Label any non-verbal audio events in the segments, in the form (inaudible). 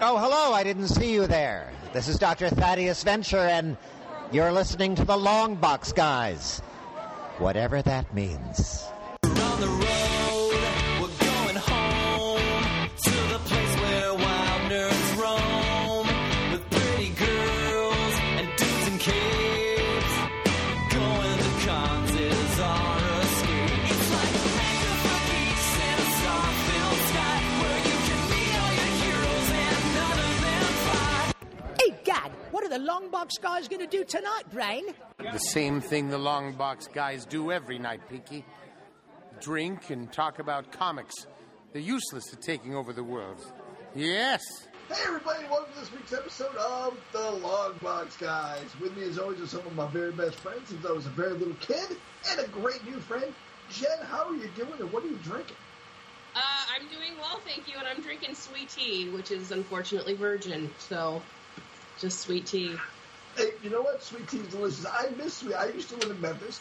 Oh, hello, I didn't see you there. This is Dr. Thaddeus Venture, and you're listening to the Longbox Guys. Whatever that means. The long box guys going to do tonight, Brain? The same thing the long box guys do every night, Pinky. Drink and talk about comics. They're useless at taking over the world. Yes. Hey everybody, welcome to this week's episode of The Longbox Guys. With me as always are some of my very best friends since I was a very little kid, and a great new friend. Jen, how are you doing and what are you drinking? Uh, I'm doing well, thank you, and I'm drinking sweet tea, which is unfortunately virgin, so just sweet tea. Hey, you know what? Sweet tea is delicious. I miss sweet. I used to live in Memphis,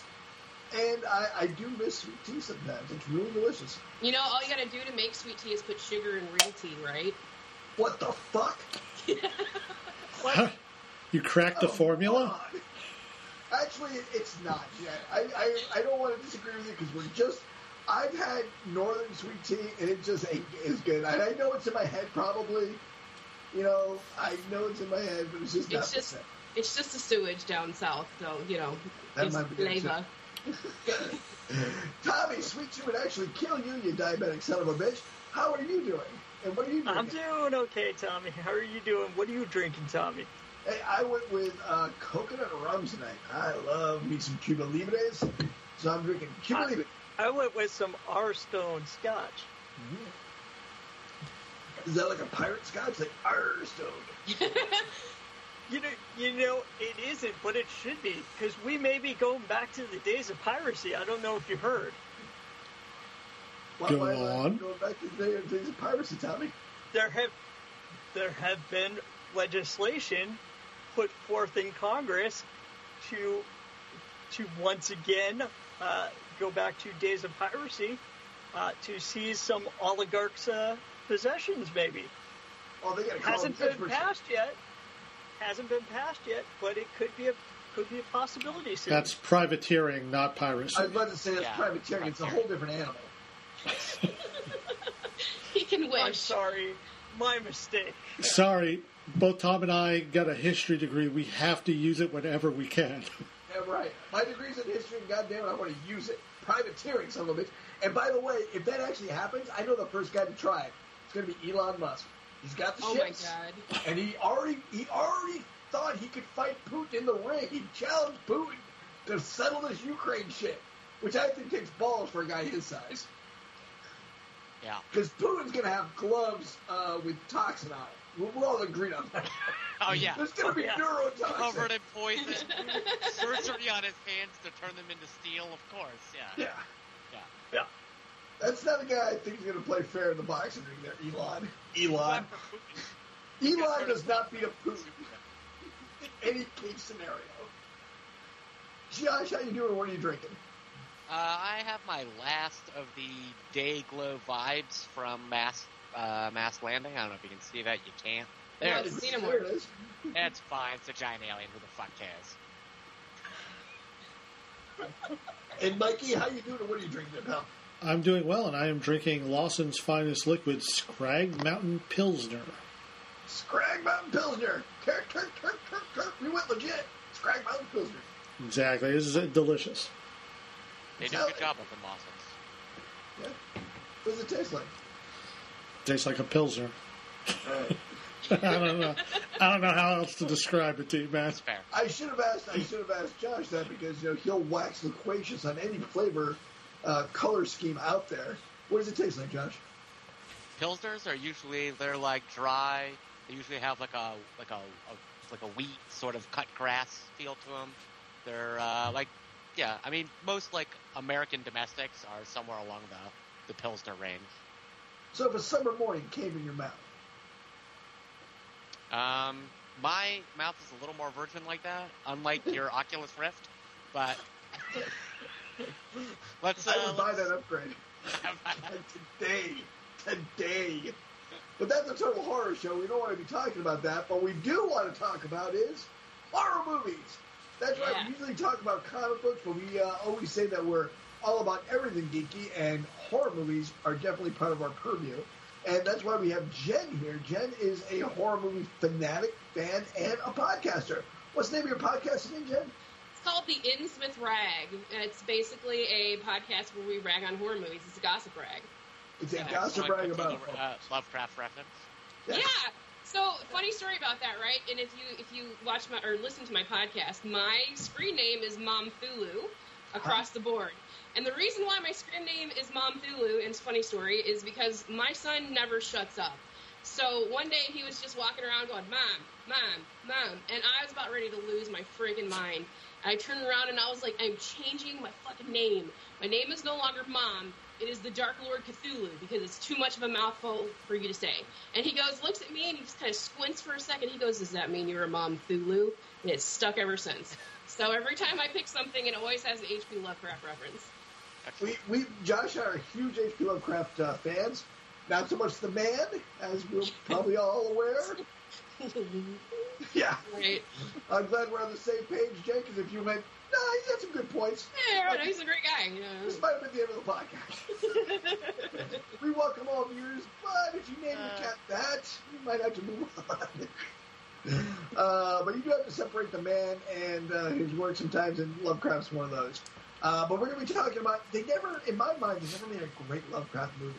and I, I do miss sweet tea sometimes. It's really delicious. You know, all you gotta do to make sweet tea is put sugar in real tea, right? What the fuck? (laughs) You cracked the Oh, formula? God. Actually, it's not yet. I, I, I don't want to disagree with you because we're just. I've had northern sweet tea and it just ain't as good. And I know it's in my head, probably. You know, I know it's in my head, but it's just not It's the just same. it's just a sewage down south, so you know, That it's might be good, flavor. (laughs) Tommy, sweet you would actually kill you, you diabetic son of a bitch. How are you doing? And what are you doing? I'm doing okay, Tommy. How are you doing? What are you drinking, Tommy? Hey, I went with uh, coconut rum tonight. I love me some Cuba Libres, so I'm drinking Cuba Ah. Libre. I went with some R Stone Scotch. Is that like a pirate scotch? Like Arstone. (laughs) You know, you know, it isn't, but it should be because we may be going back to the days of piracy. I don't know if you heard. Why, Go why on. Going back to the days of piracy, Tommy. There have there have been legislation put forth in Congress to to once again uh, go back to days of piracy uh, to seize some oligarchs' uh, possessions, maybe. Oh, they got to hasn't been passed yet. Hasn't been passed yet, but it could be a could be a possibility soon. That's privateering, not piracy. I was about to say that's Yeah. privateering. It's a whole different animal. (laughs) he can I'm sorry, my mistake. Sorry, both Tom and I got a history degree. We have to use it whenever we can. (laughs) Yeah, right. My degree's in history, and goddamn it, I want to use it. Privateering, son of a bitch. And by the way, if that actually happens, I know the first guy to try it. It's going to be Elon Musk. He's got the Oh my ships. god. and he already he already thought he could fight Putin in the ring. He challenged Putin to settle this Ukraine shit, which I think takes balls for a guy his size. Yeah. Because Putin's gonna have gloves uh, with toxin on it. We're, we're all agreed on that. Oh yeah. There's gonna be Yeah. neurotoxin. Covered in poison. (laughs) Surgery on his hands to turn them into steel, of course. Yeah. Yeah. Yeah. Yeah. That's not a guy I think is gonna play fair in the boxing ring there, Elon. Elon. Except for Putin. Elon does not beat a Putin (laughs) in any case scenario. Josh, how you doing? What are you drinking? Uh, I have my last of the day glow vibes from Mass uh, Mast Landing. I don't know if you can see that. You can't. There, No, it it's seen There it is. It's fine. It's a giant alien. Who the fuck cares? (laughs) And Mikey, how you doing? What are you drinking, there, pal? I'm doing well, and I am drinking Lawson's finest liquid, Scrag Mountain Pilsner. Scrag Mountain Pilsner. Kirk, Kirk, Kirk, Kirk, Kirk. We went legit. Scrag Mountain Pilsner. Exactly. This is delicious. They do a good job with the Lawsons. Yeah. What does it taste like? Tastes like a Pilsner. Alright. (laughs) I don't know. I don't know how else to describe it to you, man. That's fair. I should have asked. I should have asked Josh that because you know he'll wax loquacious on any flavor, uh, color scheme out there. What does it taste like, Josh? Pilsners are usually they're like dry. They usually have like a like a, a like a wheat sort of cut grass feel to them. They're uh, like yeah. I mean most like American domestics are somewhere along the the Pilsner range. So if a summer morning came in your mouth, Um, my mouth is a little more virgin like that, unlike (laughs) your Oculus Rift. But (laughs) let's. Uh, I would buy that upgrade today. Today. But that's a total horror show. We don't want to be talking about that. But we do want to talk about is horror movies. That's right. We usually talk about comic books, but we uh, always say that we're all about everything geeky, and horror movies are definitely part of our purview. And that's why we have Jen here. Jen is a horror movie fanatic, fan, and a podcaster. What's the name of your podcast again, Jen? It's called the Innsmouth Rag. and It's basically a podcast where we rag on horror movies. It's a gossip rag. It's a Yeah, gossip someone rag about. uh, Lovecraft reference. Yeah. Yeah. So funny story about that, right? And if you if you watch my or listen to my podcast, my screen name is Mom Thulu across the board. And the reason why my screen name is Momthulu, and it's a funny story, is because my son never shuts up. So one day he was just walking around going, Mom, Mom, Mom, and I was about ready to lose my freaking mind. I turned around and I was like, I'm changing my fucking name. My name is no longer Mom. It is the Dark Lord Cthulhu because it's too much of a mouthful for you to say. And he goes, looks at me and he just kind of squints for a second. He goes, Does that mean you're a Mom Thulu? And it's stuck ever since. So every time I pick something, it always has an H.P. Lovecraft reference. We, we, Josh are huge H.P. Lovecraft uh, fans. Not so much the man, as we're probably all aware. (laughs) Yeah, Right? I'm glad we're on the same page, Jen, because if you went, nah, he's got some good points, Yeah, no, he's a great guy. You know. this might have been the end of the podcast. (laughs) we welcome all viewers, but if you name your cat that, you might have to move on. (laughs) uh, but you do have to separate the man and uh, his work sometimes, and Lovecraft's one of those. Uh, but we're going to be talking about, they never, in my mind, they never made a great Lovecraft movie.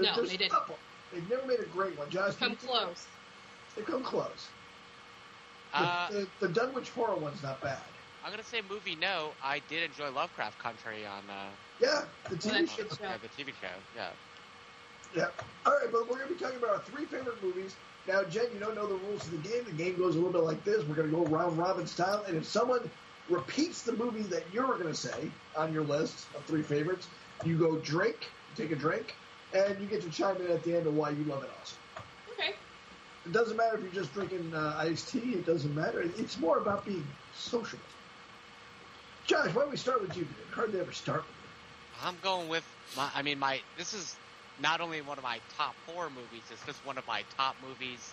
There- No, there's they a didn't. couple. They've never made a great one. Josh, Come close. They've come close. The, Uh, the, the Dunwich horror one's not bad. I'm gonna say movie no. I did enjoy Lovecraft Country on uh, Yeah, the TV that's show. good. yeah, the TV show. Yeah. Yeah. All right, but we're going to be talking about our three favorite movies. Now, Jen, you don't know the rules of the game. The game goes a little bit like this. We're going to go round robin style, and if someone repeats the movie that you're going to say on your list of three favorites, you go drink, take a drink, and you get to chime in at the end of why you love it also. Okay. It doesn't matter if you're just drinking uh, iced tea. It doesn't matter. It's more about being sociable. Josh, why don't we start with you? It's hard ever start with you. I'm going with my. I mean, my. This is not only one of my top four movies. It's just one of my top movies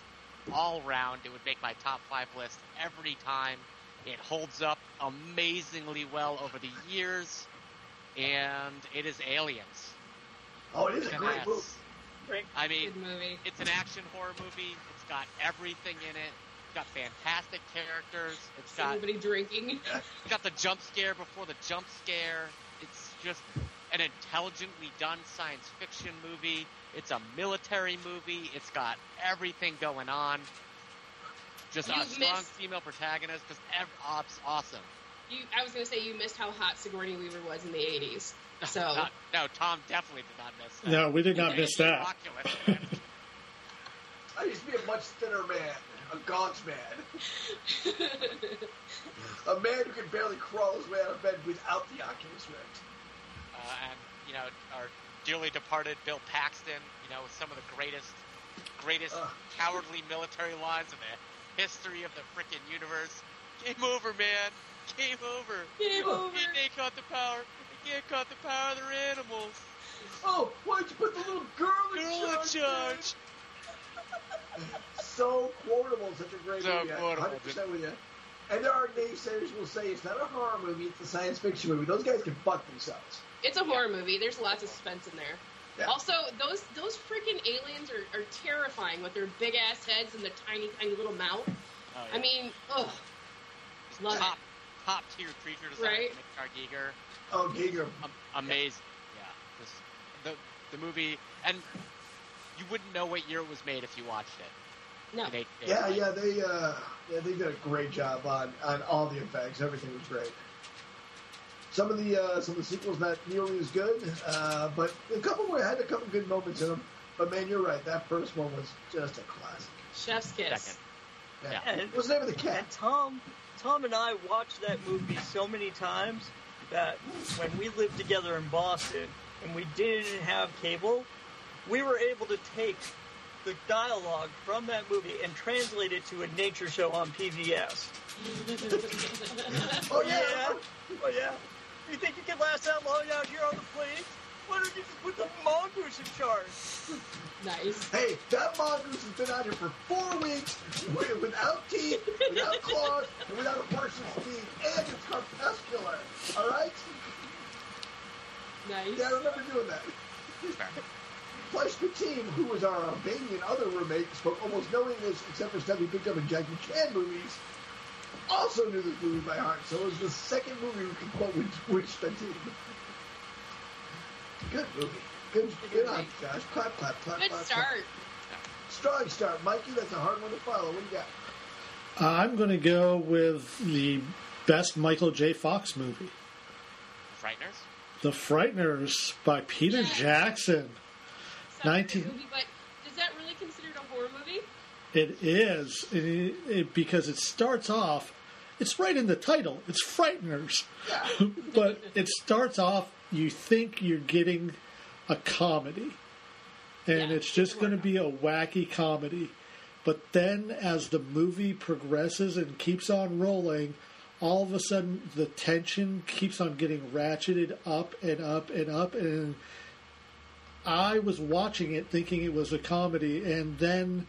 all round. It would make my top five list every time. It holds up amazingly well over the years, and it is Aliens. Oh, it is a And great that's- movie. Great. I mean, movie. it's an action horror movie. It's got everything in it. It's got fantastic characters. It's got Somebody drinking. (laughs) it's got the jump scare before the jump scare. It's just an intelligently done science fiction movie. It's a military movie. It's got everything going on. Just a strong missed- female protagonist. Just ev- it's awesome. You, I was going to say you missed how hot Sigourney Weaver was in the 80s. So, Not- no, Tom definitely did not miss that. No, we did not miss that. (laughs) I used to be a much thinner man, a gaunt man, (laughs) a man who could barely crawl his way out of bed without the Oculus Rift. uh, and you know our dearly departed Bill Paxton. You know, with some of the greatest, greatest Ugh. cowardly military lines in the history of the freaking universe. Game over, man. Game over. Game over. You can't the power. You can't cut the power of their animals. Oh, why'd you put the little girl in Girl in charge? charge. So quotable, such a great So movie. I'm quotable, 100% with you. And there are naysayers who will say it's not a horror movie, it's a science fiction movie. Those guys can fuck themselves. it's a horror movie. There's lots of suspense in there. Yeah. Also, those those freaking aliens are, are terrifying with their big ass heads and the tiny, tiny little mouth. Oh, I mean, ugh. Love it. top, top tier creature design. Right. Nick Giger. Oh, Giger. Amazing. Yeah. Just the the movie, and you wouldn't know what year it was made if you watched it. No. They- they- Yeah, yeah, they uh, yeah, they did a great job on, on all the effects. Everything was great. Some of the uh, some of the sequels not nearly as good, uh, but a couple were had a couple good moments in them. But man, you're right. That first one was just a classic. Chef's kiss. Second. Yeah. Yeah. What's the name of the cat? And Tom, Tom and I watched that movie so many times that when we lived together in Boston and we didn't have cable, we were able to take the dialogue from that movie and translate it to a nature show on PBS. (laughs) Oh yeah, oh yeah. You think you can last that long out here on the plains? Why don't you just put the mongoose in charge? Nice. Hey, that mongoose has been out here for four weeks wi- without teeth, without (laughs) claws, and without a person's teeth, and it's crepuscular. All right? Nice. Yeah, I remember doing that. Plus, the team, who was our Albanian other roommate, spoke almost no English except for stuff he picked up in Jackie Chan movies. Also knew this movie by heart, so it was the second movie we could quote which, which the team. Good movie. Good, good on Josh. Clap, clap, clap, Good clap, start. clap. Strong start, Mikey. That's a hard one to follow. What do you got? Uh, I'm going to go with the best Michael J. Fox movie, Frighteners? The Frighteners by Peter Yes. Jackson. Sounds like a 19 movie, but is that really considered a horror movie? It is it, it, because it starts off. It's right in the title. It's Frighteners, (laughs) but it starts off. You think you're getting a comedy, and Yeah, it's just going to be a wacky comedy. But then, as the movie progresses and keeps on rolling, all of a sudden the tension keeps on getting ratcheted up and up and up, and I was watching it thinking it was a comedy, and then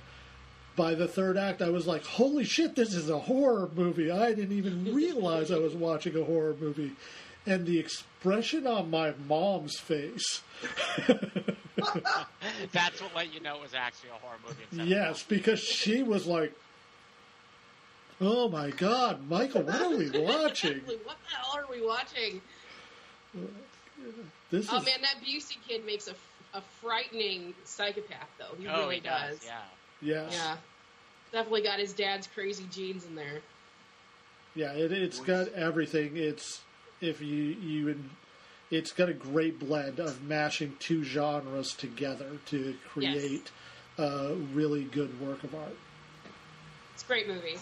by the third act, I was like, "Holy shit, this is a horror movie!" I didn't even realize I was watching a horror movie, and the expression on my mom's face. (laughs) That's what let you know it was actually a horror movie. instead of a Yes, because she was like, "Oh my god, Michael, what are we (laughs) watching? What the hell are we watching? This Oh is man, that Busey kid makes a, a frightening psychopath, though. He Oh, really he does. does. Yeah. yes, Yeah. Definitely got his dad's crazy genes in there. yeah. It, it's got everything. It's if you you." It's got a great blend of mashing two genres together to create a uh, really good work of art. It's a great movie.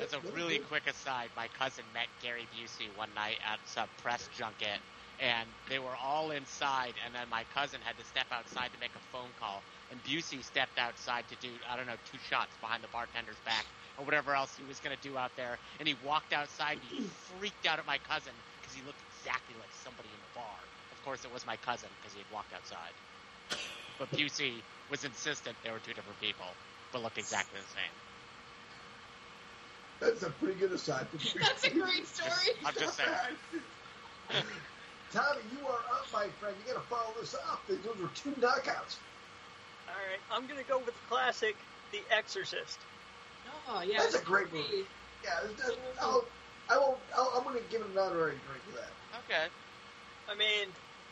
As a really quick aside, my cousin met Gary Busey one night at some press junket, and they were all inside, and then my cousin had to step outside to make a phone call, and Busey stepped outside to do, I don't know, two shots behind the bartender's back, or whatever else he was going to do out there, and he walked outside, and he freaked out at my cousin, because he looked exactly like somebody in the bar. Of course, it was my cousin, because he had walked outside. But Busey was insistent they were two different people, but looked exactly the same. That's a pretty good aside. (laughs) That's a great story. I'm just saying. (laughs) Tommy, you are up, my friend. You got to follow this up. Those were two knockouts. All right, I'm gonna go with the classic, The Exorcist. Oh yeah, That's a great movie. Yeah, that's, that's, I'll, I won't. I'll, I'm going to give it an honorary drink for that. Okay. I mean,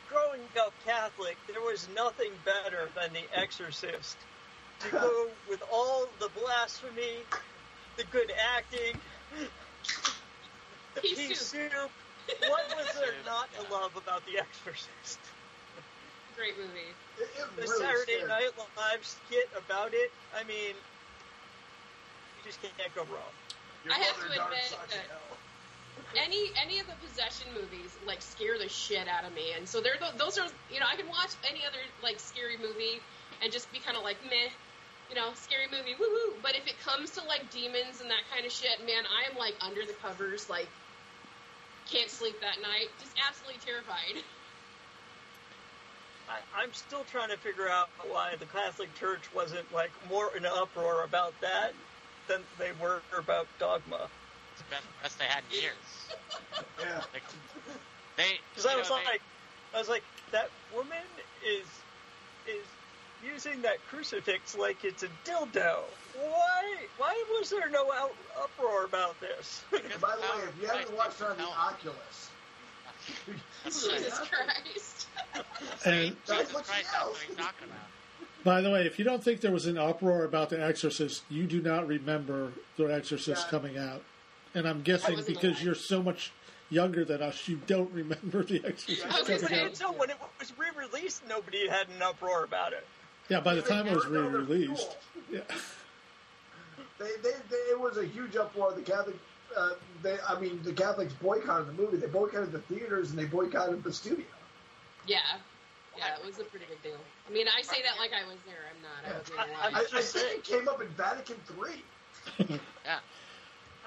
growing up Catholic, there was nothing better than The Exorcist. To (laughs) go with all the blasphemy, the good acting, the Pea pea soup. soup. What was (laughs) there not to love about The Exorcist? Great movie. It, it The really Saturday scared. Night Live skit about it. I mean, you just can't go wrong. Your I have to admit that- hell. Any any of the possession movies like scare the shit out of me, and so they're th- those are you know I can watch any other like scary movie and just be kind of like meh, you know, scary movie, woo woo. But if it comes to like demons and that kind of shit, man, I am like under the covers, like can't sleep that night, just absolutely terrified. I, I'm still trying to figure out why the Catholic Church wasn't like more in an uproar about that than they were about dogma. It's the best, best they had in years. (laughs) Yeah. Like, they, Because I was know, they- like, I was like, that woman is is using that crucifix like it's a dildo. Why? Why was there no out, uproar about this? (laughs) because By the the way, if you haven't watched on the tell. Oculus, (laughs) Jesus Christ. And That's Jesus what she Christ, that's what he's talking about. by the way, if you don't think there was an uproar about The Exorcist, you do not remember The Exorcist Yeah. coming out. And I'm guessing because alive. you're so much younger than us, you don't remember The Exorcist I was coming gonna say, out. so when it was re-released, nobody had an uproar about it. Yeah, by the time it was burned down their re-released. Yeah. They, they, they, it was a huge uproar. The Catholic, uh, they, I mean, the Catholics boycotted the movie. They boycotted the theaters and they boycotted the studio. Yeah. Yeah, it was a pretty big deal. I mean, I say that like I was there. I'm not. I wasn't I- alive. I, I think it came up in Vatican Three. (laughs) Yeah.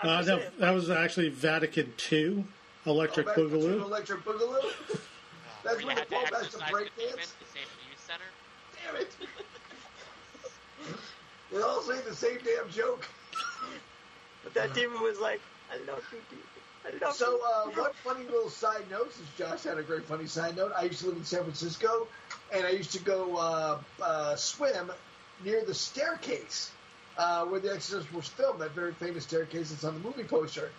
I'm Uh, just no, saying, that was actually Vatican II, Electric Oh, Vatican II, Boogaloo. Electric Boogaloo. (laughs) That's Where you when had the to Paul Master break the demon dance. to save the center. Damn it! they all say the same damn joke. But that demon was like, I love you, demon. I So, you. uh, one funny little side note, since Josh had a great funny side note, I used to live in San Francisco, and I used to go uh, uh, swim near the staircase uh, where The Exorcist was filmed, that very famous staircase that's on the movie poster.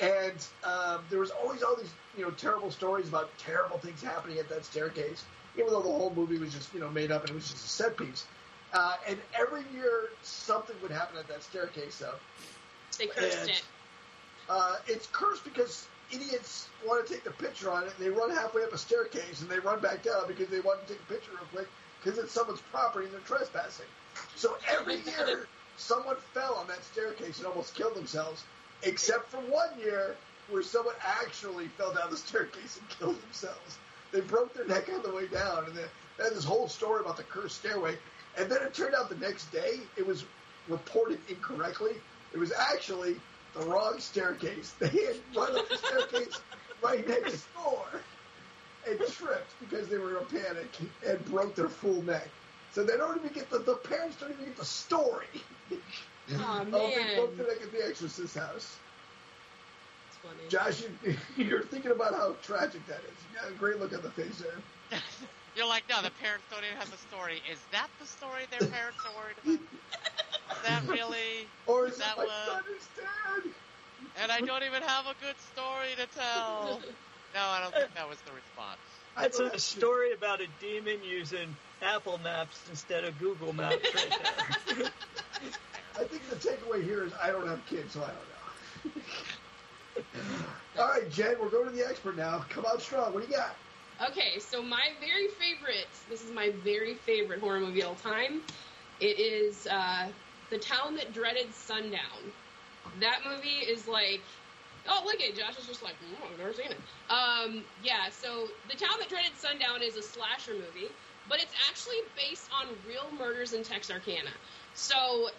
And um, there was always all these, you know, terrible stories about terrible things happening at that staircase, even though the whole movie was just, you know, made up and it was just a set piece. Uh, and every year something would happen at that staircase, though. They cursed And- it. Uh, it's cursed because idiots want to take the picture on it. And they run halfway up a staircase and they run back down because they want to take a picture real quick because it's someone's property and they're trespassing. So every year, someone fell on that staircase and almost killed themselves, except for one year where someone actually fell down the (laughs) staircase and killed themselves. They broke their neck on the way down, and they had this whole story about the cursed stairway. And then it turned out the next day it was reported incorrectly. It was actually the wrong staircase. (laughs) They had run up the staircase right next door and tripped because they were in a panic and broke their full neck. So they don't even get the, the parents don't even get the story. Aw, (laughs) of they man. broke their neck at the Exorcist house. It's funny. Josh, you, (laughs) you're thinking about how tragic that is. You got a great look on the face there. (laughs) You're like, no, the parents don't even have the story. Is that the story their parents are worried about? Is that really? Or is Is it that my what- son is dead? And I don't even have a good story to tell. No, I don't think that was the response. That's a story about a demon using Apple Maps instead of Google Maps right there. (laughs) I think the takeaway here is I don't have kids, so I don't know. All right, Jen, we're going to the expert now. Come out strong. What do you got? Okay, so my very favorite, this is my very favorite horror movie of all time. It is uh, The Town That Dreaded Sundown. That movie is like, oh, look at it. Josh is just like, mm, I've never seen it. Um, yeah, so The Town That Dreaded Sundown is a slasher movie, but it's actually based on real murders in Texarkana. So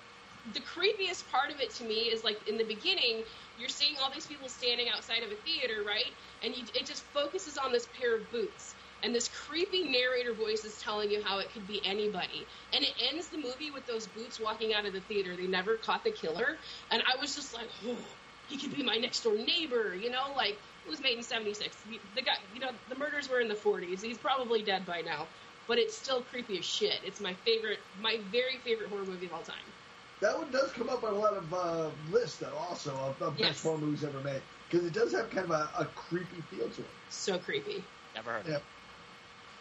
the creepiest part of it to me is like in the beginning, you're seeing all these people standing outside of a theater, right? And you, it just focuses on this pair of boots. And this creepy narrator voice is telling you how it could be anybody. And it ends the movie with those boots walking out of the theater. They never caught the killer. And I was just like, oh, he could be my next door neighbor, you know? Like, it was made in 76. The- The guy, you know, the murders were in the 40s. He's probably dead by now. But it's still creepy as shit. It's my favorite, my very favorite horror movie of all time. That one does come up on a lot of uh, lists, though, also of, of Yes. best horror movies ever made because it does have kind of a, a creepy feel to it. So creepy. Never heard. Yeah.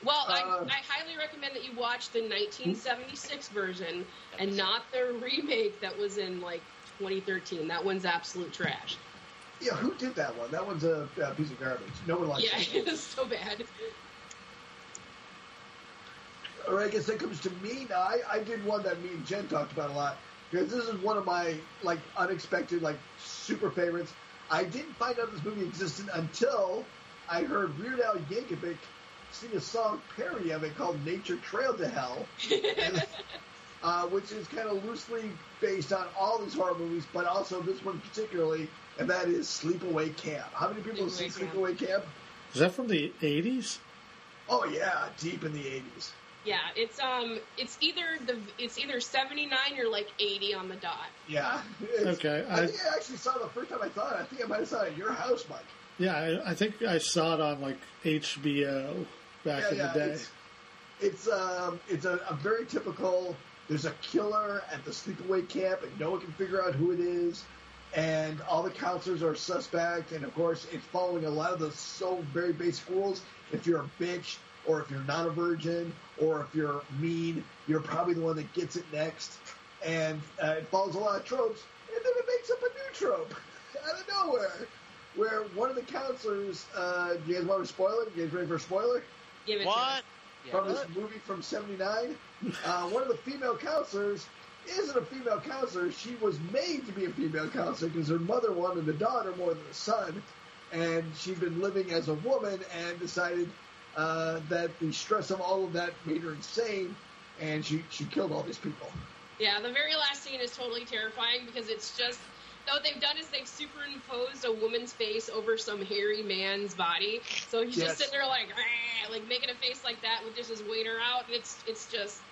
Well, I, Uh, I highly recommend that you watch the 1976 version and not the remake that was in like 2013. That one's absolute trash. Yeah, who did that one? That one's a, a piece of garbage. No one likes (laughs) it. Yeah, it. it's so bad. All right, I guess that comes to me now. I, I did one that me and Jen talked about a lot because this is one of my like unexpected, like super favorites. I didn't find out this movie existed until I heard Weird Al Yankovic sing a song parody of it called "Nature Trail to Hell," and, (laughs) uh, which is kind of loosely based on all these horror movies, but also this one particularly, and that is Sleepaway Camp. How many people have seen Camp. Sleepaway Camp? Is that from the 80s? Oh yeah, deep in the '80s. Yeah, it's um, it's either the it's either 79 or like 80 on the dot. Yeah. (laughs) Okay, I, I- think I actually saw it the first time I saw it. I think I might have saw it at your house, Mike. Yeah, I, I think I saw it on like HBO back yeah, in yeah. the day. It's it's um it's a, a very typical. There's a killer at the sleepaway camp, and no one can figure out who it is. And all the counselors are suspect, and of course, it's following a lot of the so very basic rules. If you're a bitch, or if you're not a virgin, or if you're mean, you're probably the one that gets it next. And uh, it follows a lot of tropes, and then it makes up a new trope (laughs) out of nowhere, where one of the counselors. Uh, do you guys want to spoil it? You guys ready for a spoiler? Give it to What? us. Yeah. from this movie from '79. Uh, one of the female counselors isn't a female counselor. She was made to be a female counselor because her mother wanted a daughter more than a son, and she'd been living as a woman and decided uh, that the stress of all of that made her insane, and she she killed all these people. Yeah, the very last scene is totally terrifying because it's just No, what they've done is they've superimposed a woman's face over some hairy man's body. So he's Yes. just sitting there like, "Ah," like making a face like that with just his waiter out. It's it's just,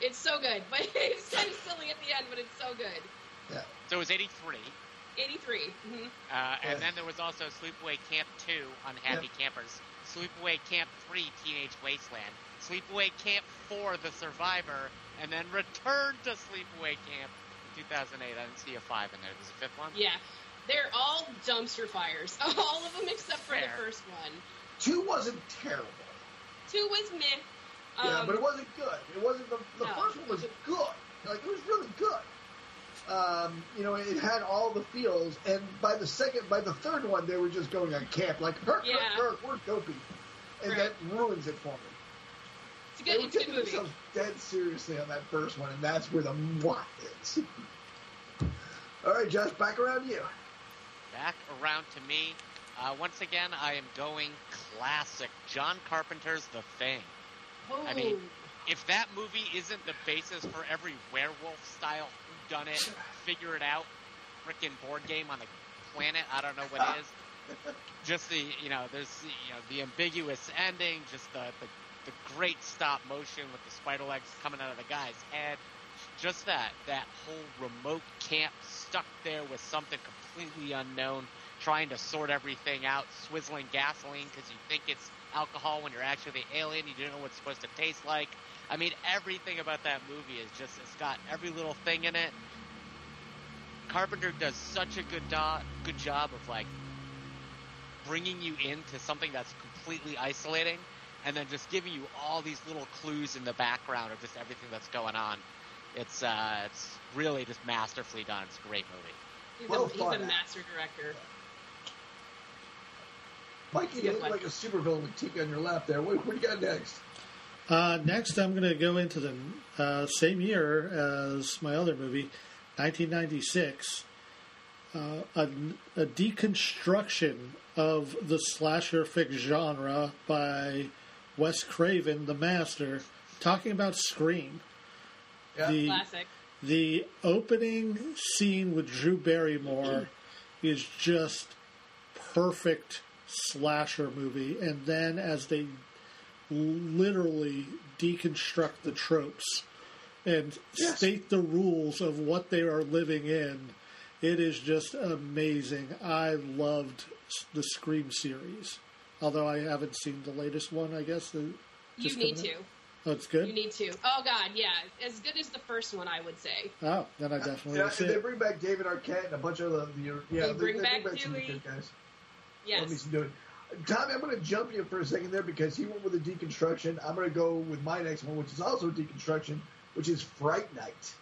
it's so good. (laughs) But it's kind of silly at the end, but it's so good. Yeah. So it was 83. 83. hmm Uh, Yeah. and then there was also Sleepaway Camp 2 on Happy Campers, Sleepaway Camp 3 Teenage Wasteland, Sleepaway Camp 4 The Survivor, and then Return to Sleepaway Camp in 2008. I didn't see a 5 in there. There's a fifth one? Yeah, they're all dumpster fires. (laughs) All of them except for Fair. the first one. Two wasn't terrible. Two was meh. Yeah, Um, but it wasn't good. It wasn't the, the No. first one was good. Like it was really good. Um, you know, it had all the feels, and by the second, by the third one, they were just going on camp. Like, Kirk, Yeah. Kirk, Kirk, we're dopey, and Right. that ruins it for me. it's a They good, were it's a good taking movie. themselves dead seriously on that first one, and that's where the what is. (laughs) All right, Josh, back around to you. Back around to me. Uh, once again, I am going classic. John Carpenter's The Thing. Oh, I mean, if that movie isn't the basis for every werewolf style done it, figure it out, frickin' board game on the planet, I don't know what it is. Just the you know, there's the, you know the ambiguous ending, just the, the the great stop motion with the spider legs coming out of the guy's head. Just that that whole remote camp stuck there with something completely unknown, trying to sort everything out, swizzling gasoline because you think it's alcohol when you're actually the alien. You don't know what it's supposed to taste like. I mean, everything about that movie is just, it's got every little thing in it. Carpenter does such a good, do- good job of like bringing you into something that's completely isolating and then just giving you all these little clues in the background of just everything that's going on. It's, uh, it's really just masterfully done. It's a great movie. he's, well a, he's thought a out. master director. Mikey, you look like a supervillain with Tika on your lap there. What, what do you got next? Uh, next, I'm going to go into the uh, same year as my other movie, 1996. Uh, a, a deconstruction of the slasher fic genre by Wes Craven, the master, talking about Scream. Yeah. The, Classic. the opening scene with Drew Barrymore (clears throat) is just perfect slasher movie, and then as they literally deconstruct the tropes and Yes. state the rules of what they are living in, it is just amazing. I loved the Scream series, although I haven't seen the latest one. I guess the, You need to. out. Oh, good. You need to. Oh God, yeah, as good as the first one, I would say. oh, then I definitely Yeah, will see they it. bring back David Arquette and a bunch of the, the yeah, They bring back some Dewey. guys. Yes. Let me do it. Tommy, I'm going to jump you for a second there because he went with a deconstruction. I'm going to go with my next one, which is also a deconstruction, which is Fright Night.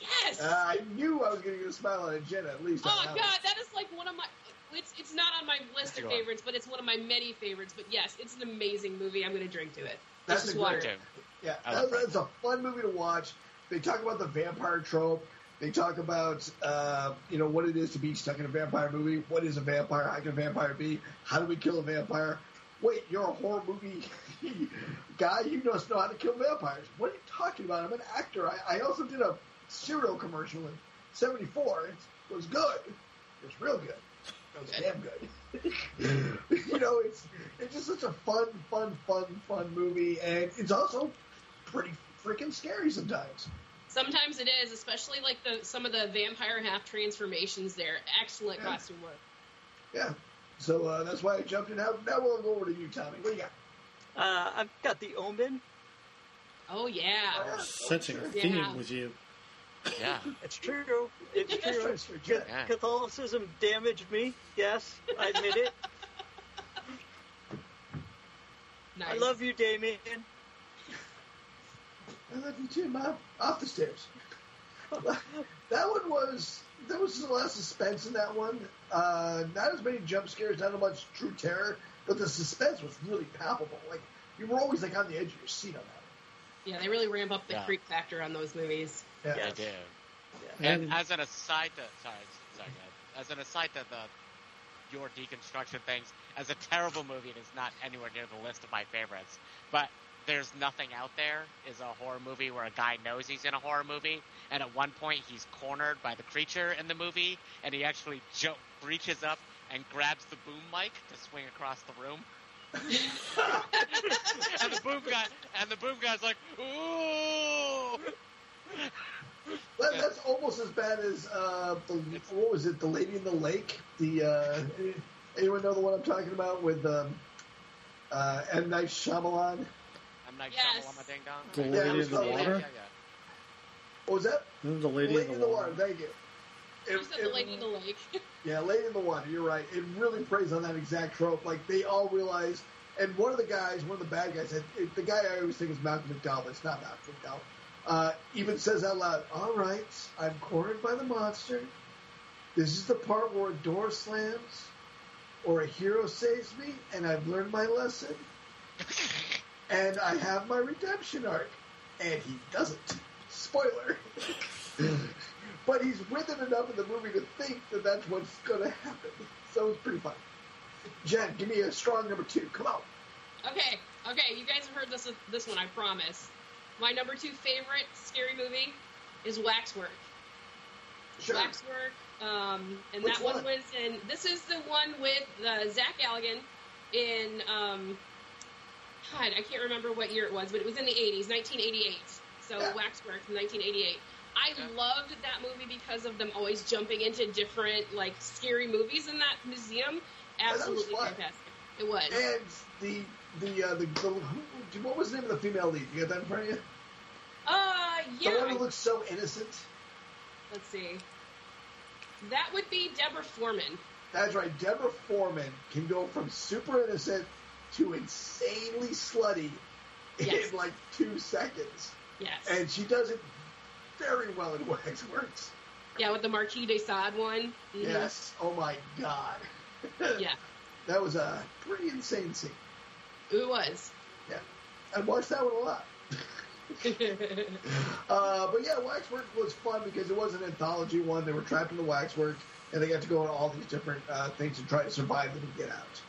Yes. Uh, I knew I was going to get a smile on Jenna at least. oh on that God, one. that is like one of my. It's it's not on my list Sure. of favorites, but it's one of my many favorites. But yes, it's an amazing movie. I'm going to drink to it. That's It's just a water. great- Okay. Yeah, I that, love that's a fun movie to watch. They talk about the vampire trope. They talk about uh, you know what it is to be stuck in a vampire movie. What is a vampire? How can a vampire be? How do we kill a vampire? Wait, you're a horror movie (laughs) guy. You just know how to kill vampires. What are you talking about? I'm an actor. I, I also did a cereal commercial in '74. It was good. It was real good. It was damn good. (laughs) you know, it's it's just such a fun, fun, fun, fun movie, and it's also pretty freaking scary sometimes. Sometimes it is, especially like the some of the vampire half transformations. There, excellent Yeah. costume work. Yeah. So uh, that's why I jumped in. Now, now we'll go over to you, Tommy. What do you got? Uh, I've got The Omen. Oh yeah. Oh, Sensing a theme Yeah. with you. Yeah. (laughs) It's true. It's true. right. Yeah. Catholicism damaged me. Yes, I admit it. Nice. (laughs) I love you, Damien. I love you too, Mom. Off the stairs. (laughs) that one was there was a lot of suspense in that one. Uh, not as many jump scares, not as much true terror, but the suspense was really palpable. Like you were always like on the edge of your seat on that. One. Yeah, they really ramp up the Yeah. creep factor on those movies. Yeah. Yeah. I do. And- And as an aside to sorry, sorry. As an aside to the your deconstruction things, as a terrible movie, it is not anywhere near the list of my favorites. But There's Nothing Out There is a horror movie where a guy knows he's in a horror movie, and at one point he's cornered by the creature in the movie, and he actually jo- reaches up and grabs the boom mic to swing across the room. (laughs) and the boom guy and the boom guy's like, ooh. That, that's almost as bad as uh, the what was it? The Lady in the Lake. The uh, anyone know the one I'm talking about with um, uh, M Night Shyamalan? I'm Yes. Shamalama Ding Dong. The Yeah, Lady it in was the Water. Yeah, yeah. What was that? Isn't the Lady, Lady in the, Water. Thank you. You It- the lady in the lake. (laughs) Yeah, Lady in the Water. You're right. It really preys on that exact trope. Like they all realize, and one of the guys, one of the bad guys, it, it- the guy I always think is Malcolm McDowell. but It's not Malcolm McDowell. Uh, even says out loud, "All right, I'm cornered by the monster. This is the part where a door slams, or a hero saves me, and I've learned my lesson, (laughs) and I have my redemption arc." And he doesn't. Spoiler. (laughs) but he's with it enough in the movie to think that that's what's going to happen. So it's pretty fun. Jen, give me a strong number two. Come on. Okay, okay, you guys have heard this this one, I promise. My number two favorite scary movie is Waxwork. Sure. Waxwork, um, and Which that one? one? was in. This is the one with uh, Zach Galligan in. Um, God, I can't remember what year it was, but it was in the '80s, 1988. So Yeah. Waxwork from 1988. I Yeah. loved that movie because of them always jumping into different like scary movies in that museum. that was Absolutely fantastic. It was. And the the uh, the, the who, what was the name of the female lead? You got that in front of you? uh, yeah. The one who looks so innocent. Let's see. That would be Deborah Foreman. That's right. Deborah Foreman can go from super innocent to insanely slutty Yes. in like two seconds, Yes. and she does it very well in (laughs) Waxworks. yeah, with the Marquis de Sade one. Mhm. Yes. Oh my God. (laughs) Yeah, That was a pretty insane scene. it was. Yeah. I watched that one a lot. (laughs) Uh, but yeah, Waxwork was fun because it was an anthology one. They were trapped in the waxwork, and they got to go on all these different uh, things to try to survive and get out.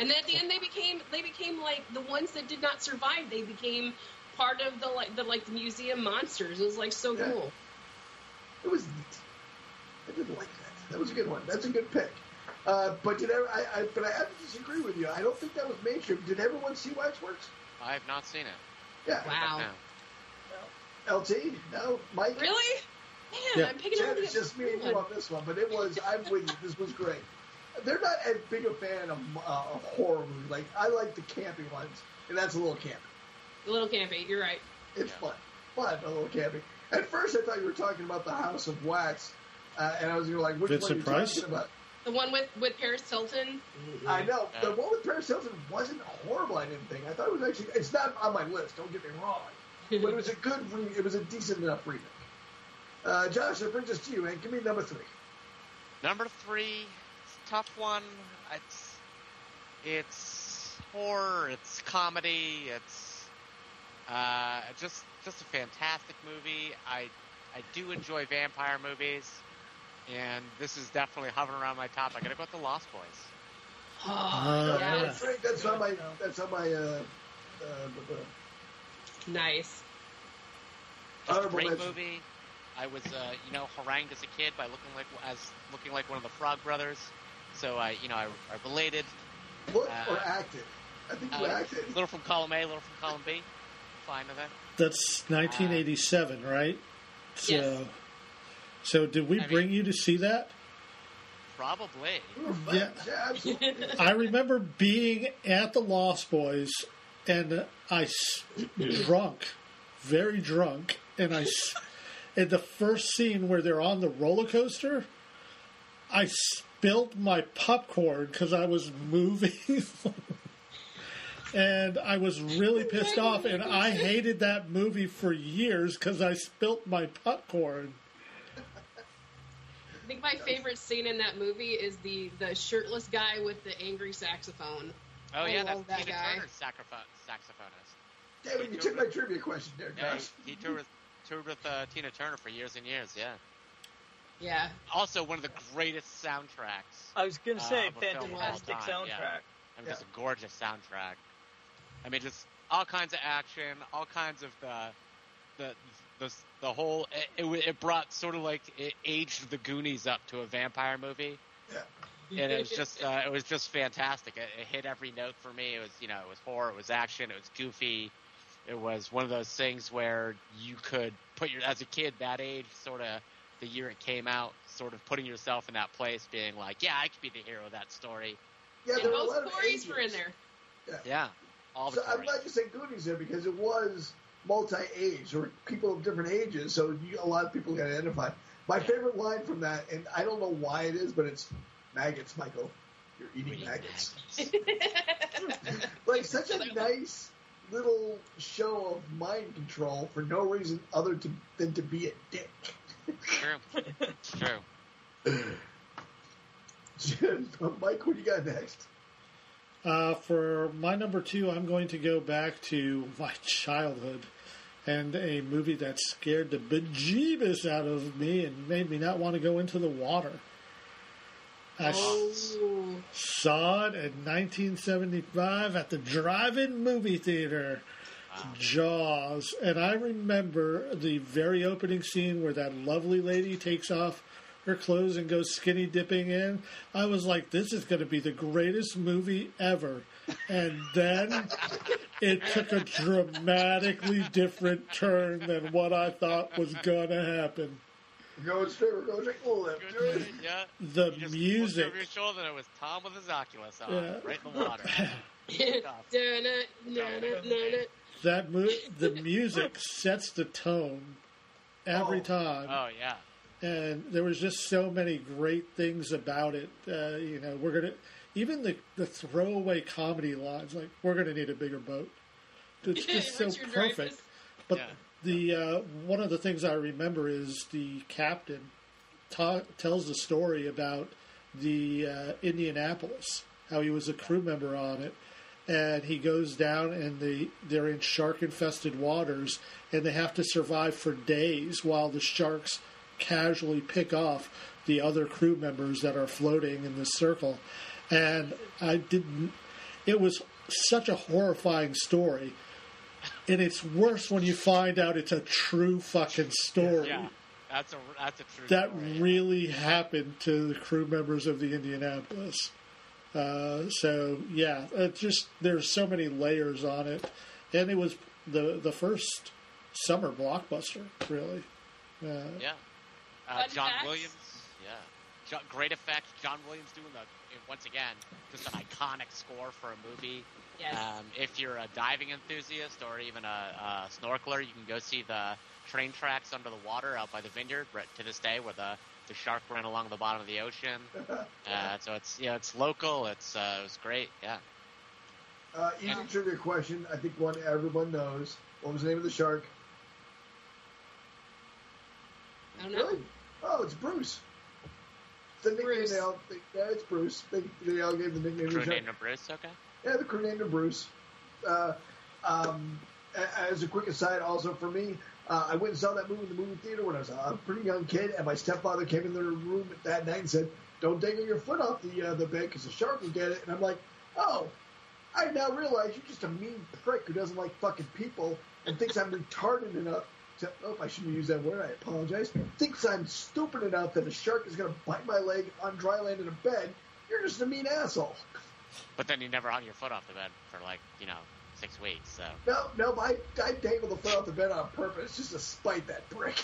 And then at the end, they became they became like the ones that did not survive. They became part of the like the like the museum monsters. It was like so Yeah. cool. It was neat. I did like that. That was a good one. That's a good pick. Uh, but did ever, I, I? But I have to disagree with you. I don't think that was mainstream. Did everyone see Waxworks? I have not seen it. Yeah. Wow. No. LT? No. Mike? Really? Man, Yeah. I'm picking Jen, up it's just me and you on this one, but it was. I'm with you. This was great. They're not as big a fan of, uh, of horror movies. Like I like the campy ones, and that's a little campy. A little campy. You're right. It's Yeah. fun, fun, a little campy. At first, I thought you were talking about the House of Wax, uh, and I was gonna like, which Vincent one are you Price? talking about? The one with with Paris Hilton. I know Yeah. the one with Paris Hilton wasn't horrible. I didn't think. I thought it was actually. It's not on my list. Don't get me wrong, but it was a good. Re- it was a decent enough remake. Uh, Josh, that brings us to you, man. Give me number three. Number three, it's a tough one. It's it's horror, it's comedy, it's uh, just just a fantastic movie. I I do enjoy vampire movies, and this is definitely hovering around my top. I gotta go with the Lost Boys. Oh, Uh, yes. That's right. That's on my. That's on my. Uh, uh, uh, Nice. Just a great mention. movie. I was, uh, you know, harangued as a kid by looking like as looking like one of the Frog Brothers. So I, you know, I, I related. look Uh, or acted. I think you Uh, acted. little from column A, a little from column B. Fine with it. That's 1987, right? So, Yes. so did we I mean- bring you to see that? Probably. You were fun. Yeah. yeah absolutely. (laughs) I remember being at the Lost Boys, and I drunk, very drunk, and I. in (laughs) the first scene where they're on the roller coaster, I spilled my popcorn because I was moving. (laughs) And I was really pissed off, and I hated that movie for years because I spilt my popcorn. I think my favorite scene in that movie is the the shirtless guy with the angry saxophone. Oh I yeah, that's that Tina guy. Turner's saxophone, saxophonist. Damn it, you took my trivia question there, Yeah, he, he toured with, toured with uh, Tina Turner for years and years. Yeah. Yeah. Also, one of the greatest soundtracks. I was gonna say, Uh, a film of all fantastic soundtrack. yeah. I mean, just a gorgeous soundtrack. I mean, just all kinds of action, all kinds of the the the, the whole. It, it, it brought sort of like it aged the Goonies up to a vampire movie. Yeah. and it was (laughs) just uh, it was just fantastic. It, it hit every note for me. It was you know it was horror, it was action, it was goofy. It was one of those things where you could put your as a kid that age, sort of the year it came out, sort of putting yourself in that place, being like, yeah, I could be the hero of that story. Yeah, and there were a both lot of were in there. Yeah, all the So I'm Corys. glad you said Goonies there because it was multi-age or people of different ages, so you, a lot of people can identify. My favorite line from that, and I don't know why it is, but it's maggots, Michael. You're eating Eating maggots. maggots. (laughs) Like such a (laughs) nice little show of mind control for no reason other to, than to be a dick. True, true. Mike, what do you got next? Uh, for my number two, I'm going to go back to my childhood and a movie that scared the bejeebus out of me and made me not want to go into the water. I Oh. saw it in 1975 at the drive-in movie theater. Jaws, and I remember the very opening scene where that lovely lady takes off her clothes and goes skinny dipping in. I was like, this is going to be the greatest movie ever. And then it took a dramatically different turn than what I thought was going to happen. We're straight, we're straight left. Yeah. The You music. over your shoulder, and it was Tom with his Oculus on, Yeah. right in the water. (laughs) (laughs) That mo- the (laughs) music sets the tone every Oh. time. oh yeah. and there was just so many great things about it. Uh, you know, we're gonna even the the throwaway comedy lines like we're gonna need a bigger boat. It's (laughs) just so perfect. Dreyfuss. But Yeah. the uh, one of the things I remember is the captain ta- tells the story about the uh, Indianapolis, how he was a crew member on it, and he goes down and they they're in shark infested waters and they have to survive for days while the sharks casually pick off the other crew members that are floating in this circle. And I didn't. It was such a horrifying story. And it's worse when you find out it's a true fucking story. Yeah. That's a that's a true That story. really happened to the crew members of the Indianapolis. Uh, so yeah, it just there's so many layers on it, and it was the the first summer blockbuster, really. Uh, Yeah. Uh, John facts? Williams. Yeah. Jo- great effect. John Williams doing the once again just an iconic score for a movie. Yes. Um, if you're a diving enthusiast or even a, a snorkeler, you can go see the train tracks under the water out by the vineyard right to this day, where the the shark ran along the bottom of the ocean. (laughs) Uh, so it's yeah, it's local. It's uh, it was great. Yeah. Uh, easy trivia question. I think one everyone knows. What was the name of the shark? I don't know. Really? Oh, it's Bruce. The nickname Bruce. they all, they, yeah, it's Bruce. They, they all gave the nickname to Crew the shark. named him Bruce. Okay. Yeah, the crew named him Bruce. Uh, um, as a quick aside, also for me, uh, I went and saw that movie in the movie theater when I was a pretty young kid, and my stepfather came in the room that night and said, "Don't dangle your foot off the uh, the bed because the shark will get it." And I'm like, "Oh, I now realize you're just a mean prick who doesn't like fucking people and thinks I'm retarded enough." To, oh, I shouldn't use that word. I apologize. Thinks I'm stupid enough that a shark is going to bite my leg on dry land in a bed. You're just a mean asshole. But then you never hung your foot off the bed for like you know six weeks. So No, no, I, I dangled the foot off the bed on purpose just to spite that prick.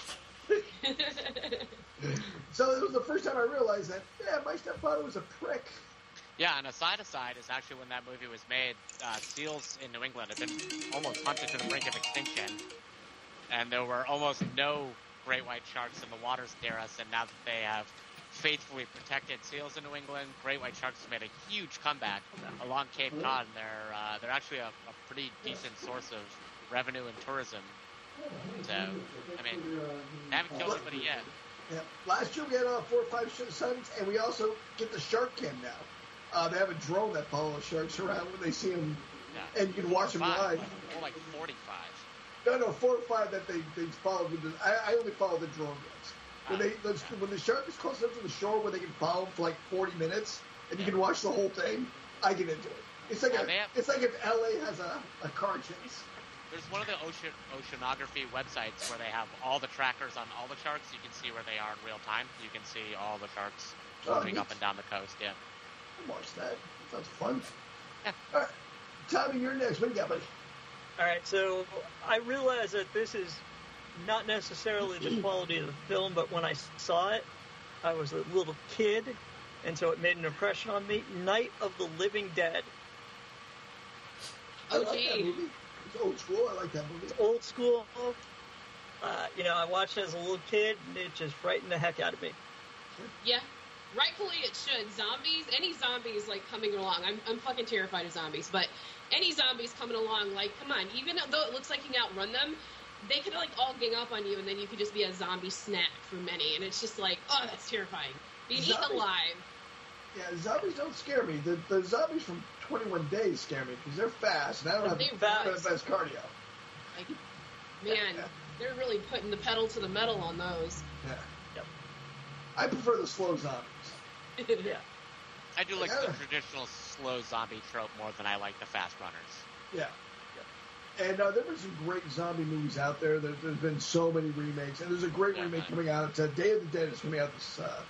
(laughs) so it was the first time I realized that, yeah, my stepfather was a prick. Yeah, and a side aside is actually when that movie was made, uh, seals in New England had been almost hunted to the brink of extinction, and there were almost no great white sharks in the waters near us. And now that they have faithfully protected seals in New England, great white sharks have made a huge comeback along Cape Cod, and they're uh, they're actually a, a pretty decent source of revenue and tourism. So, I mean, they haven't killed anybody yet. Yeah. Last year we had uh, four or five suns, and we also get the shark cam now. Uh, they have a drone that follows sharks around when they see them, Yeah. and you can watch them live. like, more like forty-five. No, no, four or five that they, they follow. With the, I, I only follow the drone ones. When they the, when the shark is close enough to the shore where they can follow them for like 40 minutes, and you can watch the whole thing, I get into it. It's like oh, a, have- it's like if LA has a, a car chase. There's one of the ocean oceanography websites where they have all the trackers on all the sharks. You can see where they are in real time. You can see all the sharks Oh, moving up and down the coast. Yeah. I'll watch that. Sounds fun. Yeah. All right, Tommy, you're next. What do you got, buddy? All right, so I realize that this is not necessarily the quality of the film, but when I saw it, I was a little kid, and so it made an impression on me. Night of the Living Dead. I Oh, like that gee. movie. It's old school. I like that movie. It's old school. Uh, you know, I watched it as a little kid, and it just frightened the heck out of me. Yeah, rightfully it should. Zombies, any zombies like coming along. I'm, I'm fucking terrified of zombies, but any zombies coming along, like, come on. Even though it looks like you can outrun them, they could like all gang up on you, and then you could just be a zombie snack for many. And it's just like, oh, that's terrifying. Being eaten Zombies- alive. Yeah, zombies don't scare me. The, the zombies from 21 Days scare me because they're fast and I don't have They're the fast. best cardio. Like, man, (laughs) they're really putting the pedal to the metal on those. Yeah. Yep. I prefer the slow zombies. (laughs) Yeah. I do like Yeah. the traditional slow zombie trope more than I like the fast runners. Yeah. And uh, there have been some great zombie movies out there. there. There's been so many remakes, and there's a great Yeah, remake coming out. It's, uh, Day of the Dead is coming out this uh,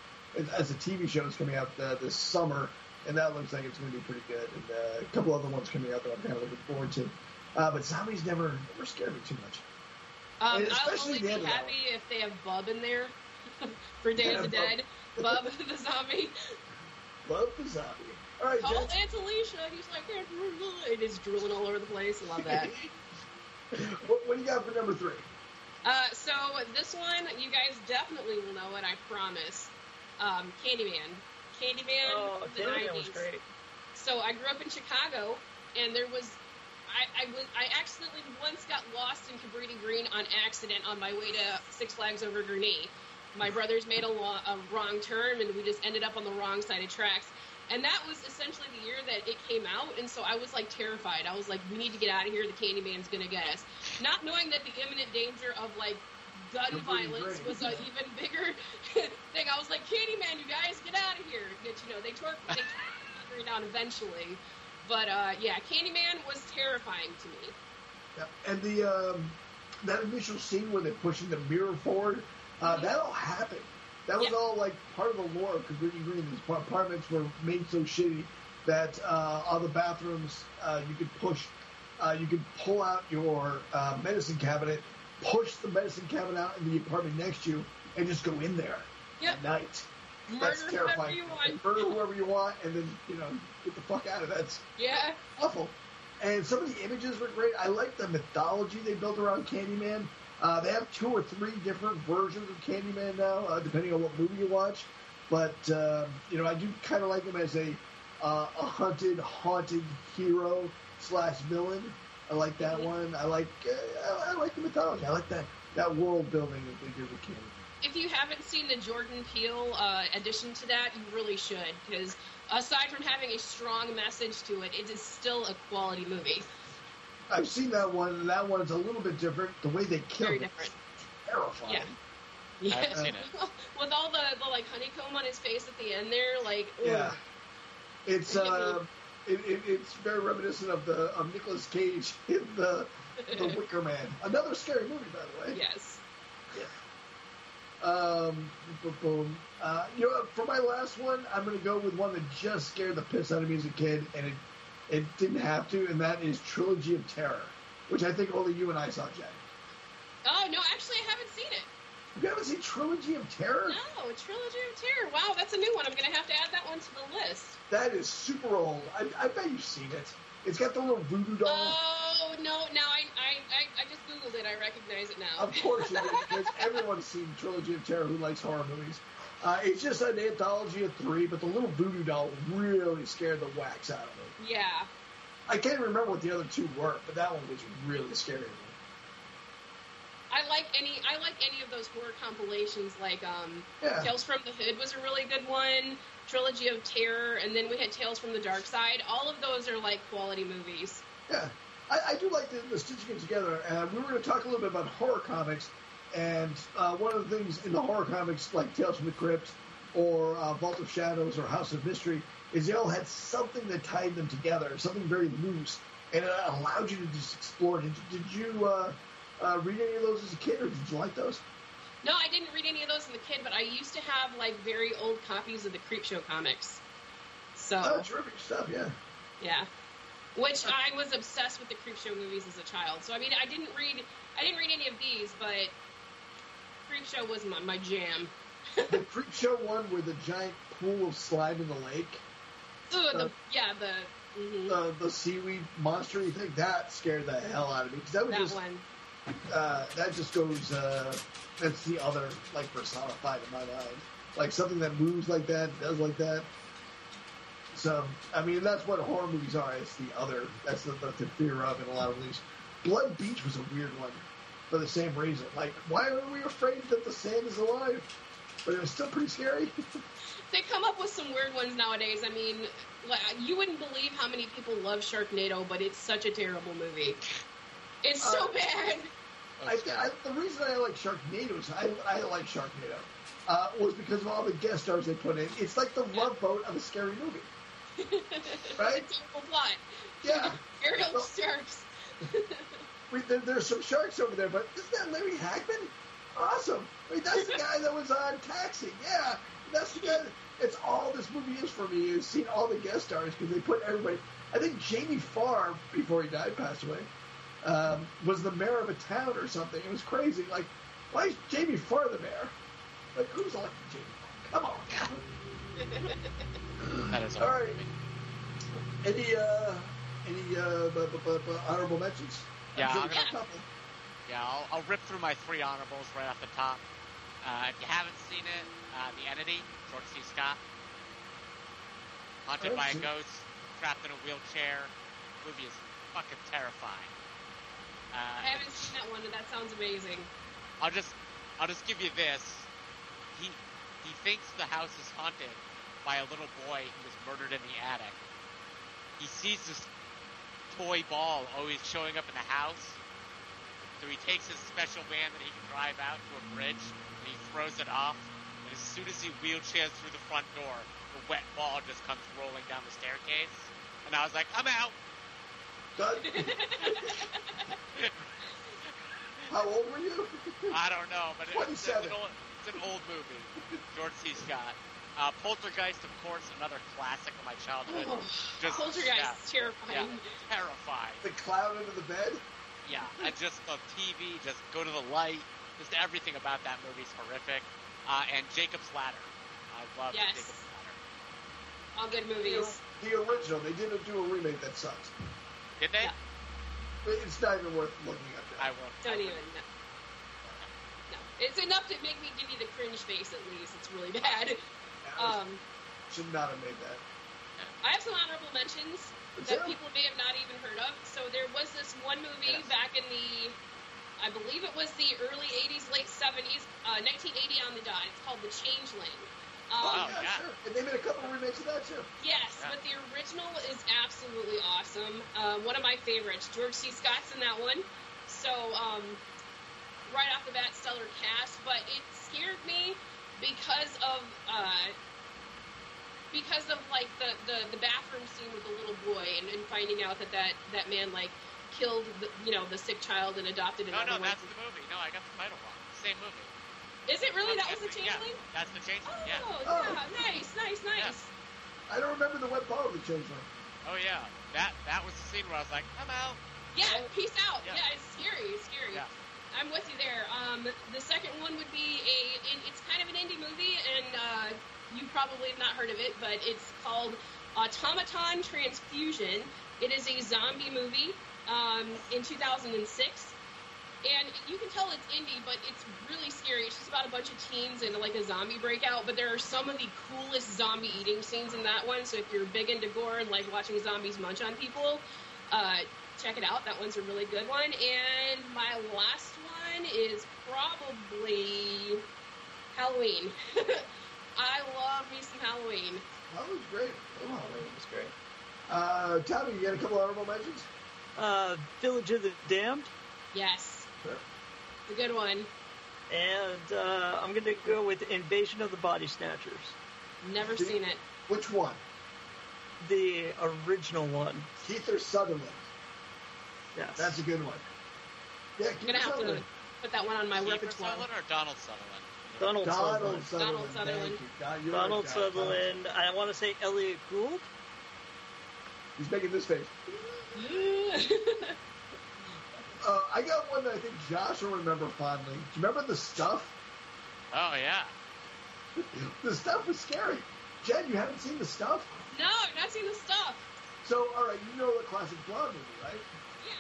as a TV show. It's coming out uh, this summer, and that looks like it's going to be pretty good. And uh, a couple other ones coming out that I'm kind of looking forward to. Uh, but zombies never never scare me too much. Um, And I'll only be happy if they have Bub in there (laughs) for Day Yeah, of the Bub. Dead. Bub (laughs) the zombie. Love the zombie. All right, Call gents. Aunt Alicia. He's like, it is drooling all over the place. I love that. (laughs) what, what do you got for number three? Uh, so this one, you guys definitely will know it. I promise. Um, Candyman. Candyman. Oh, the Candyman was great. So I grew up in Chicago, and there was. I, I was I accidentally once got lost in Cabrini Green on accident on my way to Six Flags over Gurnee. My brothers made a, lo- a wrong turn, and we just ended up on the wrong side of tracks. And that was essentially the year that it came out, and so I was like terrified. I was like, "We need to get out of here. The Candyman's gonna get us." Not knowing that the imminent danger of like gun violence was an even bigger (laughs) thing. I was like, "Candyman, you guys, get out of here!" But you know, they tore they tore down eventually. But uh, yeah, Candyman was terrifying to me. Yeah. And the um, that initial scene where they're pushing the mirror forward, uh, that all happened. That was Yeah. all like part of the lore of Cabrini Green. These apartments were made so shitty that uh, all the bathrooms uh, you could push, uh, you could pull out your uh, medicine cabinet, push the medicine cabinet out in the apartment next to you, and just go in there Yep. at night. Murder That's terrifying. you want. murder whoever you want, and then you know get the fuck out of that. Yeah. awful. And some of the images were great. I like the mythology they built around Candyman. Uh, they have two or three different versions of Candyman now, uh, depending on what movie you watch. But um, you know, I do kind of like him as a uh, a hunted, haunted hero slash villain. I like that one. I like uh, I, I like the mythology. I like that that world building that they did with Candyman. If you haven't seen the Jordan Peele uh, addition to that, you really should, because aside from having a strong message to it, it is still a quality movie. I've seen that one, and that one's a little bit different. The way they kill Very him different. terrifying. Yeah. I haven't seen it. (laughs) With all the, the like honeycomb on his face at the end there, like ugh. Yeah. It's uh, it, it, it's very reminiscent of the of Nicolas Cage in the the (laughs) Wicker Man. Another scary movie, by the way. yes. Um, boom, boom. Uh, you know, for my last one, I'm going to go with one that just scared the piss out of me as a kid, and it it didn't have to, and that is Trilogy of Terror, which I think only you and I saw, Jack. Oh no, actually I haven't seen it. You haven't seen Trilogy of Terror? No, Trilogy of Terror. Wow, that's a new one. I'm gonna have to add that one to the list. That is super old. I, I bet you've seen it. It's got the little voodoo doll. Oh no, now I I, I, I just googled it. I recognize it now. Of course you do, because (laughs) everyone's seen Trilogy of Terror who likes horror movies. Uh, it's just an anthology of three, but the little voodoo doll really scared the wax out of me. yeah. I can't remember what the other two were, but that one was really scary. I like any I like any of those horror compilations like um Yeah. Tales from the Hood was a really good one, Trilogy of Terror, and then we had Tales from the Dark Side. All of those are like quality movies. Yeah, I, I do like the, the stitching it together. And we were going to talk a little bit about horror comics, and uh, one of the things in the horror comics, like Tales from the Crypt or uh, Vault of Shadows or House of Mystery is they all had something that tied them together, something very loose, and it allowed you to just explore. Did, did you uh, uh, read any of those as a kid, or did you like those? No, I didn't read any of those as a kid, but I used to have like very old copies of the Creepshow comics. So Oh, terrific stuff, yeah. yeah, which I was obsessed with the Creepshow movies as a child. So I mean, I didn't read I didn't read any of these, but Creepshow was my, my jam. (laughs) the Creep Show one where the giant pool of slime in the lake, Ooh, the Uh, yeah the mhm, the, the seaweed monster thing, that scared the hell out of me because that was that just one. uh, that just goes. Uh, that's the other like personified in my mind, like something that moves like that, does like that. So I mean, that's what horror movies are. It's the other. That's the, the, the fear of in a lot of these. Blood Beach was a weird one for the same reason. Like, why are we afraid that the sand is alive? But it was still pretty scary. (laughs) They come up with some weird ones nowadays. I mean, you wouldn't believe how many people love Sharknado, but it's such a terrible movie. It's so Uh, bad. I, I, the reason I like Sharknado is I, I like Sharknado uh, was because of all the guest stars they put in. It's like the love boat of a scary movie, right? (laughs) It's a terrible plot. Yeah. (laughs) Ariel Sharks. We, there, there's some sharks over there, but isn't that Larry Hackman? Awesome. I mean, that's the guy that was on Taxi. Yeah, that's the guy. It's all this movie is for me is seeing all the guest stars because they put everybody. I think Jamie Farr, before he died, passed away, um, was the mayor of a town or something. It was crazy. Like, why is Jamie Farr the mayor? Like, who's elected Jamie? Farr? Come on. (laughs) That is All right. movie. Any uh, any uh, bu- bu- bu- honorable mentions? Yeah, (laughs) I'm we got a gonna- couple. Yeah, I'll, I'll rip through my three honorables right off the top. Uh, if you haven't seen it, uh, The Entity, George C. Scott. Haunted Oh, by a ghost, trapped in a wheelchair. movie is fucking terrifying. Uh, I haven't seen that one, and that sounds amazing. I'll just I'll just give you this. He he thinks the house is haunted by a little boy who was murdered in the attic. He sees this toy ball always showing up in the house. So he takes his special van that he can drive out to a bridge and he throws it off. And as soon as he wheelchairs through the front door, the wet ball just comes rolling down the staircase. And I was like, I'm out. Done. (laughs) How old were you? I don't know, but it's, it's, an old, it's an old movie. George C. Scott. Uh, Poltergeist, of course, another classic of my childhood. Oh, Just Poltergeist yeah, terrifying. yeah, terrifying. the clown under the bed. Yeah, and (laughs) just the TV, just go to the light. Just everything about that movie is horrific. Uh, and Jacob's Ladder. I love Yes. Jacob's Ladder. All good movies. The original. They didn't do a remake that sucks. Did they? Yeah. It's not even worth looking up. I won't. Don't even. No. no. It's enough to make me give you the cringe face at least. It's really (laughs) bad. Um, should not have made that. I have some honorable mentions Let's that hear 'em. people may have not even heard of. So there was this one movie Yes. back in the, I believe it was the early 80s, late 70s, uh, 1980 on the dot. It's called The Changeling. Um, Oh, yeah, yeah. sure. And they made a couple of remakes of that too. Yes, Yeah. but the original is absolutely awesome. Um, one of my favorites. George C. Scott's in that one. So, um, right off the bat, stellar cast. But it scared me because of uh, because of like the, the, the bathroom scene with the little boy and, and finding out that, that that man like killed the, you know the sick child and adopted No, another no, one. that's the movie. No, I got the title wrong. Same movie. Is it really? That was the Yeah, changeling. that's the Changeling. Oh, Yeah. yeah, nice, nice, nice. I don't remember the wet ball of the Changeling. Oh yeah. That that was the scene where I was like, I'm out. Yeah, peace out. Yeah. Yeah, it's scary. It's scary. Yeah. I'm with you there. Um, the second one would be a. It, it's kind of an indie movie, and uh, you probably have not heard of it, but it's called Automaton Transfusion. It is a zombie movie um, in 2006. And you can tell it's indie, but it's really scary. It's just about a bunch of teens and like a zombie breakout. But there are some of the coolest zombie eating scenes in that one. So if you're big into gore and like watching zombies munch on people, uh, check it out. That one's a really good one. And my last one is probably Halloween. (laughs) I love me some Halloween. That was great. Oh, Halloween was great. Uh, Tommy, you got a couple honorable mentions? Uh, Village of the Damned, Yes, Sure. it's a good one. and uh, I'm gonna go with Invasion of the Body Snatchers. Never See? seen it. Which one? The original one. Kiefer Sutherland? Yes. That's a good one. Yeah, I'm gonna have to put that one on my Kiefer repertoire. Sutherland or Donald Sutherland? Donald, Donald Sutherland. Sutherland. Donald Sutherland. Thank you. God, Donald right, God. Sutherland. I want to say Elliott Gould. He's making this face. (laughs) Uh, I got one that I think Josh will remember fondly. Do you remember the stuff? Oh yeah. (laughs) The stuff was scary. Jen, you haven't seen the stuff? no, I've not seen the stuff. So, all right, you know the classic blob movie, right? Yeah.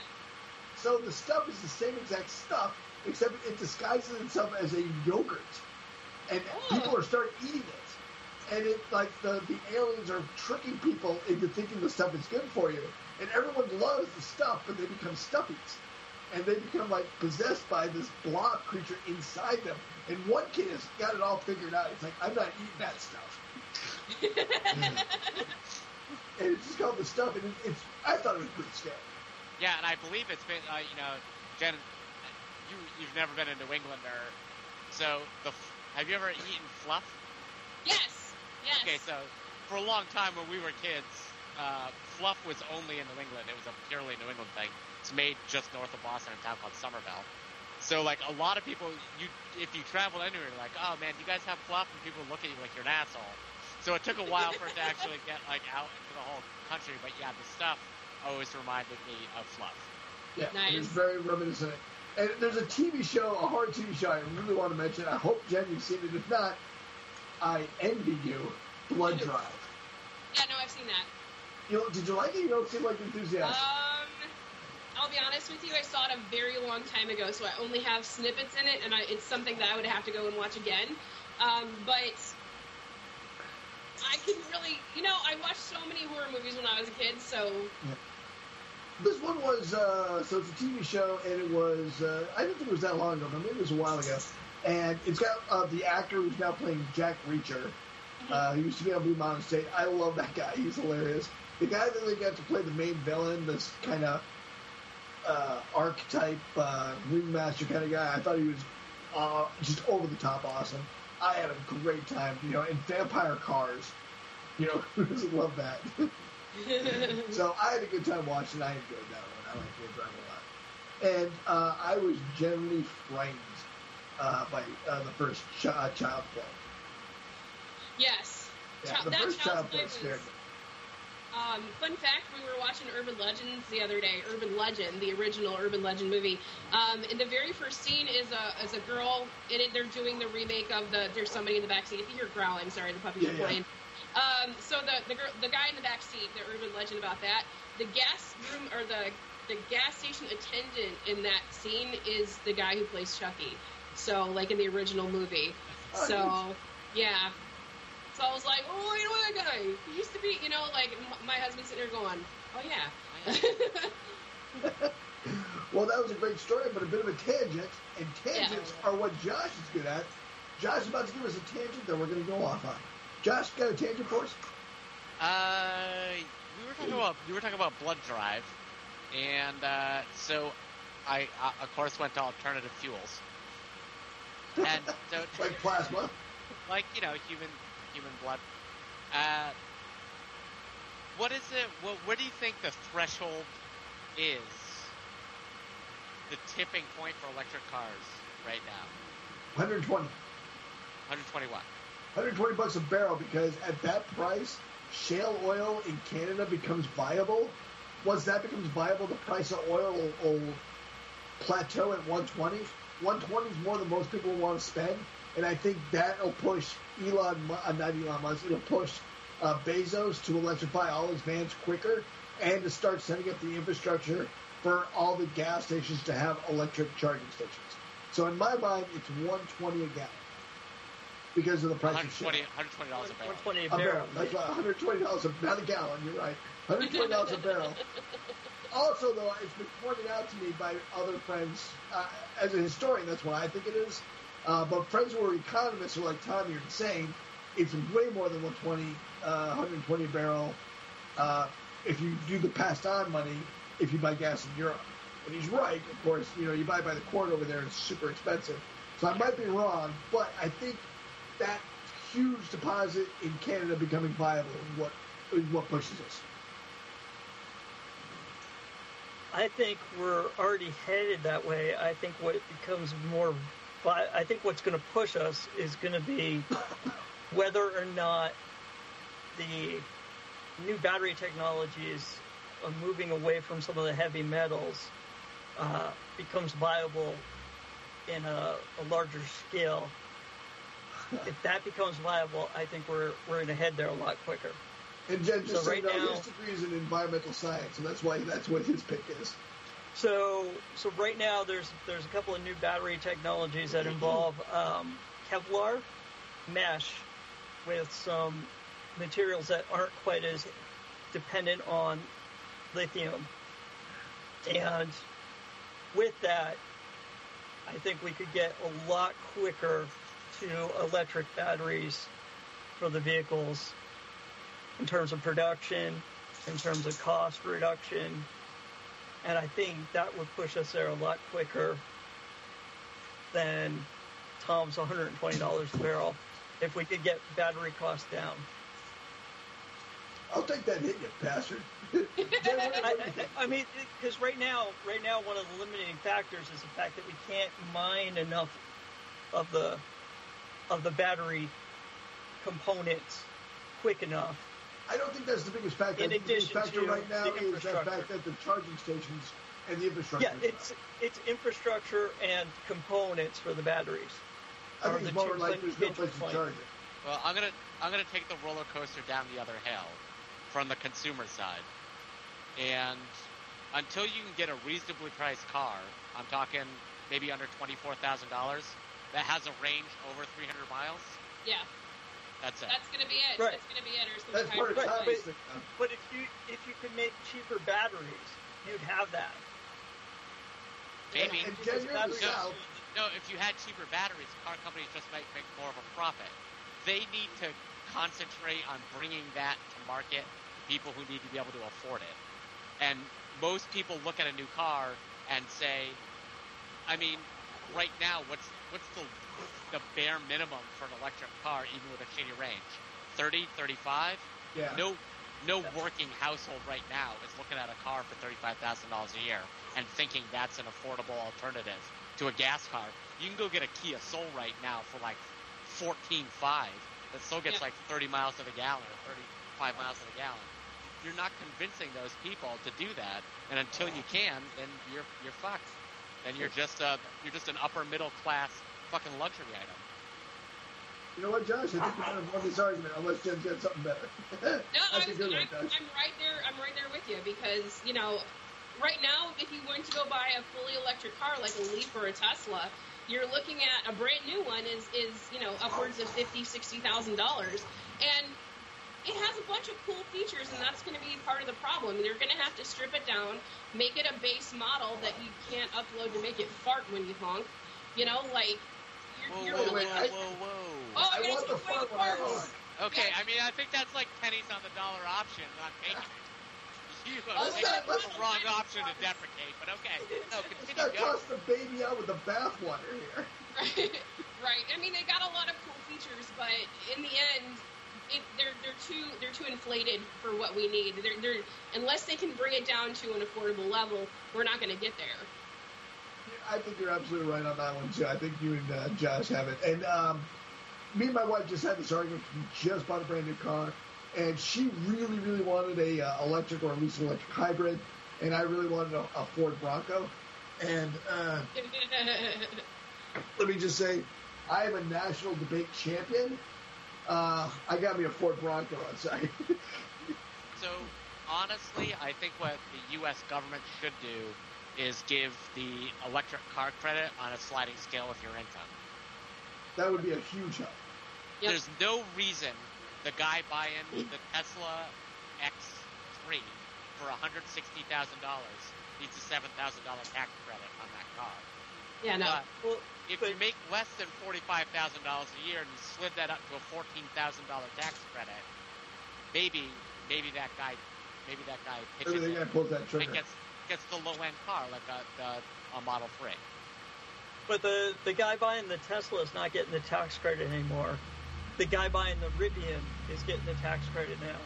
So the stuff is the same exact stuff, except it disguises itself as a yogurt, and Oh. people are starting eating it. And it like the the aliens are tricking people into thinking the stuff is good for you, and everyone loves the stuff, but they become stuffies, and they become like possessed by this blob creature inside them. And one kid has got it all figured out. It's like I'm not eating that stuff. (laughs) and it's just called the stuff, and it, it's I thought it was pretty scary. Yeah, and I believe it's been, uh, you know, Jen, you you've never been in New England, or so the have you ever eaten fluff? Yes. Yes. Okay, so for a long time when we were kids, uh, fluff was only in New England. It was a purely New England thing. It's made just north of Boston, in a town called Somerville. So like a lot of people, you if you travel anywhere, you're like, oh man, you guys have fluff, and people look at you like you're an asshole. So it took a while for it to actually get like out into the whole country. But yeah, the stuff always reminded me of fluff. Yeah, Nice. it's very reminiscent. And there's a TV show, a horror TV show I really want to mention. I hope, Jen, you've seen it. If not, I envy you. Blood Drive. Yeah, no, I've seen that. You know, did you like it? You don't seem like enthusiastic. Um, I'll be honest with you. I saw it a very long time ago, so I only have snippets in it, and I, it's something that I would have to go and watch again. Um, but I can really, you know, I watched so many horror movies when I was a kid, so This one was, uh, so it's a TV show, and it was, uh, I didn't think it was that long ago, but maybe it was a while ago. And it's got uh, the actor who's now playing Jack Reacher. Uh, he used to be on Blue Mountain State. I love that guy. He's hilarious. The guy that they got to play the main villain, this kind of uh, archetype uh, ringmaster kind of guy, I thought he was uh, just over the top awesome. I had a great time, you know, in Vampire Cars. You know, (laughs) who doesn't love that? (laughs) (laughs) so I had a good time watching. I enjoyed that one. I like Blood Drive a lot. And uh, I was generally frightened uh, by uh, the first ch- uh, Child Play. yes. Yeah, Child- the that first Child Play Play scared was- me. Um, fun fact: We were watching Urban Legends the other day. Urban Legend, the original Urban Legend movie. Um, and the very first scene is a is a girl in it. They're doing the remake of the. There's somebody in the back seat. If you hear growling, sorry, the puppies Yeah, are yeah. Um, so the the girl, the guy in the back seat, the urban legend about that. The gas room or the the gas station attendant in that scene is the guy who plays Chucky. So like in the original movie. Oh, so nice. yeah. So I was like, oh, you know that guy? He used to be, you know, like m- my husband's sitting there going, oh yeah. (laughs) (laughs) Well, that was a great story, but a bit of a tangent. And tangents are what Josh is good at. Josh is about to give us a tangent that we're going to go off on. Josh, got a tangent for us? Uh, we were talking about we were talking about blood drive, and uh, so I, uh, of course went to alternative fuels, and so (laughs) Like plasma? like you know human human blood. Uh, what is it? What, what do you think the threshold is? The tipping point for electric cars right now, 120. 121. 120 bucks a barrel because at that price, shale oil in Canada becomes viable. Once that becomes viable, the price of oil will, will plateau at 120. 120 is more than most people want to spend, and I think that'll push Elon, uh, not Elon Musk, it'll push uh, Bezos to electrify all his vans quicker and to start setting up the infrastructure for all the gas stations to have electric charging stations. So in my mind, it's 120 a gallon because of the price of shale. 120 $120 a barrel. 120 a A barrel. barrel. That's right. 120 dollars a not a gallon. You're right. 120 dollars a barrel. (laughs) Also, though, it's been pointed out to me by other friends. Uh, as a historian, that's why I think it is. Uh, but friends who are economists are like, Tom, you're insane. It's way more than 120, uh, 120 a barrel. Uh, if you do the passed on money, if you buy gas in Europe, and he's right. Of course, you know you buy by the quart over there. It's super expensive. So I might be wrong, but I think that huge deposit in Canada becoming viable is what is what pushes us. I think we're already headed that way. I think what becomes more, I think what's going to push us is going to be whether or not the new battery technologies of moving away from some of the heavy metals uh, becomes viable in a, a larger scale. If that becomes viable, I think we're we're going to head there a lot quicker. And Jen just So said right no, now- his degree is in environmental science, and that's why that's what his pick is. So, so right now there's there's a couple of new battery technologies that involve um, Kevlar mesh with some materials that aren't quite as dependent on lithium, and with that, I think we could get a lot quicker to electric batteries for the vehicles in terms of production, in terms of cost reduction, and I think that would push us there a lot quicker than Tom's $120 a barrel if we could get battery costs down. I'll take that hit, you bastard. (laughs) I, what do you think? I, I mean, because right now, right now, one of the limiting factors is the fact that we can't mine enough of the of the battery components quick enough. I don't think that's the biggest factor. In I think the biggest addition factor to right now the is the fact that the charging stations and the infrastructure. Yeah, it's it's infrastructure and components for the batteries. I are think it's more like there's no that place to charge it. Well, I'm gonna I'm gonna take the roller coaster down the other hill from the consumer side, and until you can get a reasonably priced car, I'm talking maybe under twenty four thousand dollars that has a range over 300 miles. Yeah, That's it. that's gonna be it. Right. That's gonna be it. Or it's That's gonna part of Right, Tommy's price. thing. though. Um, but if you if you could make cheaper batteries, you'd have that. Maybe. And, and Jen, in the No, south. no, if you had cheaper batteries, car companies just might make more of a profit. They need to concentrate on bringing that to market to people who need to be able to afford it. And most people look at a new car and say, I mean, right now, what's what's the the bare minimum for an electric car, even with a shitty range? 30, 35? Yeah. No, no working household right now is looking at a car for thirty-five thousand dollars a year and thinking that's an affordable alternative to a gas car. You can go get a Kia Soul right now for like fourteen five. That still gets Yeah. like thirty miles to the gallon or thirty-five miles to the gallon. You're not convincing those people to do that, and until you can, then you're you're fucked. Then you're just a you're just an upper middle class fucking luxury item. You know what, Josh? I think we're going to win this argument unless Jen's got something better. (laughs) No, That's a I'm, I'm, Josh. I'm right there. I'm right there with you because you know, right now, if you went to go buy a fully electric car like a Leaf or a Tesla, you're looking at a brand new one is is you know upwards of fifty, sixty thousand dollars, and it has a bunch of cool features, and that's going to be part of the problem. They're going to have to strip it down, make it a base model that you can't upload to make it fart when you honk. You know, like Whoa, you're, whoa, you're wait, whoa, I- whoa, whoa. Oh, I you're want gonna the take fart my when I honk. Okay, Yeah. I mean, I think that's like pennies on the dollar option. Not taking it. (laughs) You Let's have not- taken let's- the wrong option to deprecate, but okay. No, Let's continue. not Go. toss the baby out with the bathwater here. (laughs) Right, right. I mean, they got a lot of cool features, but in the end, it, they're they're too they're too inflated for what we need. They're, they're unless they can bring it down to an affordable level, we're not going to get there. I think you're absolutely right on that one too. I think you and uh, Josh have it. And um, me and my wife just had this argument. We just bought a brand new car, and she really, really wanted a uh, electric or at least an electric hybrid, and I really wanted a, a Ford Bronco. And uh, (laughs) let me just say, I am a national debate champion. Uh, I got me a Ford Bronco outside. (laughs) So, honestly, I think what the U.S. government should do is give the electric car credit on a sliding scale with your income. that would be a huge help. Yep. There's no reason the guy buying the Tesla X3 for $160,000 needs a $7,000 tax credit on that car. Yeah, no. But Well, if but- you make less than $45,000 a year and you slid that up to a $14,000 tax credit, maybe maybe that guy maybe that guy pitches Maybe it the guy pulls that and trigger. gets gets the low end car like a, the, a Model 3. But the the guy buying the Tesla is not getting the tax credit anymore the guy buying the Rivian is getting the tax credit now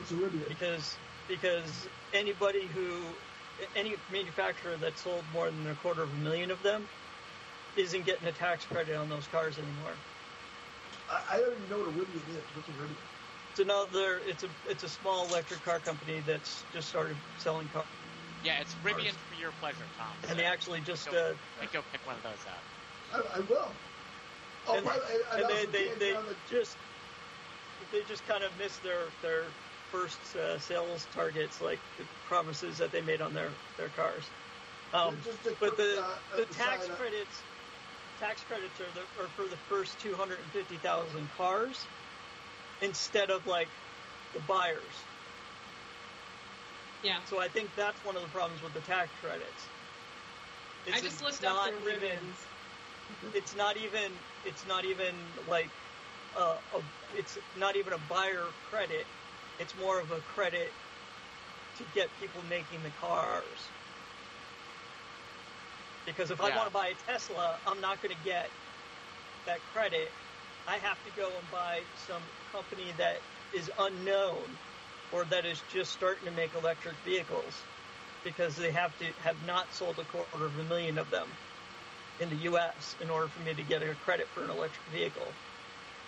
It's a Rivian. because because anybody who any manufacturer that sold more than a quarter of a million of them isn't getting a tax credit on those cars anymore. I, I don't even know what a Rivian is. What's a Rivian? It's another. It's a it's a small electric car company that's just started selling cars, Yeah, it's Rivian for your pleasure, Tom. and they actually just Go, uh, like, go pick one of those up. I, I will. Oh, and, by and, and they also they, they just they just kind of missed their their first uh, sales targets, like the promises that they made on their their cars. Um, Just but the uh, the tax aside, uh, credits tax credits are, the, are for the first two hundred and fifty thousand cars instead of like the buyers. Yeah. So I think that's one of the problems with the tax credits. I It's- just it's looked up not the even- Rivians. it's not even it's not even like uh, a it's not even a buyer credit. It's more of a credit to get people making the cars. Because if I want to buy a Tesla, I'm not going to get that credit. I have to go and buy some company that is unknown or that is just starting to make electric vehicles because they have to have not sold a quarter of a million of them in the U.S. in order for me to get a credit for an electric vehicle.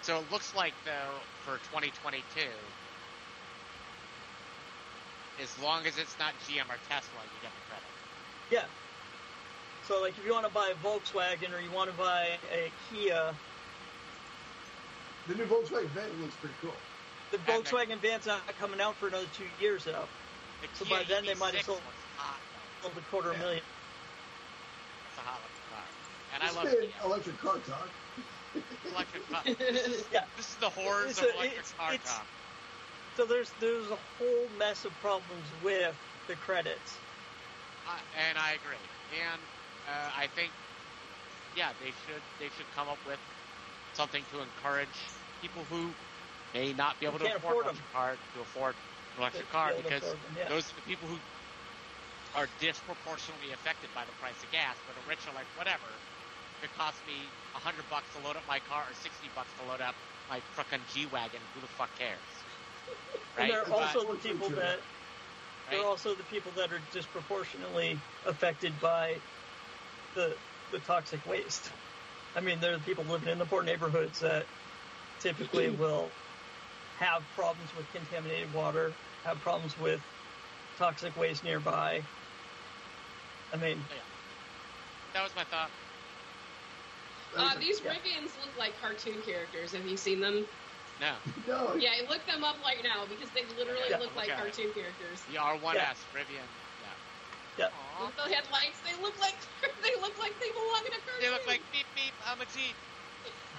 So it looks like though for 2022, as long as it's not GM or Tesla, you get the credit. Yeah. So, like, if you want to buy a Volkswagen or you want to buy a Kia, The new Volkswagen Van looks pretty cool. the the- Volkswagen Van's not coming out for another two years though. The So Kia by then they EV6 might have sold- looks hot. Sold a quarter of a Yeah. million. It's a hot looking car, and I love Kia. electric car talk. electric (laughs) car. (laughs) Yeah. This is the hordes It's of a- electric it's- car it's- talk. So there's there's a whole mess of problems with the credits. Uh, and I agree. And uh, I think, yeah, they should they should come up with something to encourage people who may not be able to afford, afford an electric car to afford an electric car be able to because them, yeah. those are the people who are disproportionately affected by the price of gas. But the rich are like, whatever. If it costs me a hundred bucks to load up my car or sixty bucks to load up my frickin' G wagon, who the fuck cares? And Right? there are also the people True. that there are right? also the people that are disproportionately affected by the the toxic waste. I mean, there are the people living in the poor neighborhoods that typically (clears throat) will have problems with contaminated water, have problems with toxic waste nearby. I mean, that was my thought. Uh, these Yeah. Rivians look like cartoon characters. Have you seen them? No, No, Yeah, look them up right now because they literally Yeah. look like Okay. cartoon characters. the R1S Yeah. Rivian. Yeah. yeah, Aw. Look the headlights. They look like (laughs) they look like they belong in a cartoon. They look like beep beep. I'm a Jeep.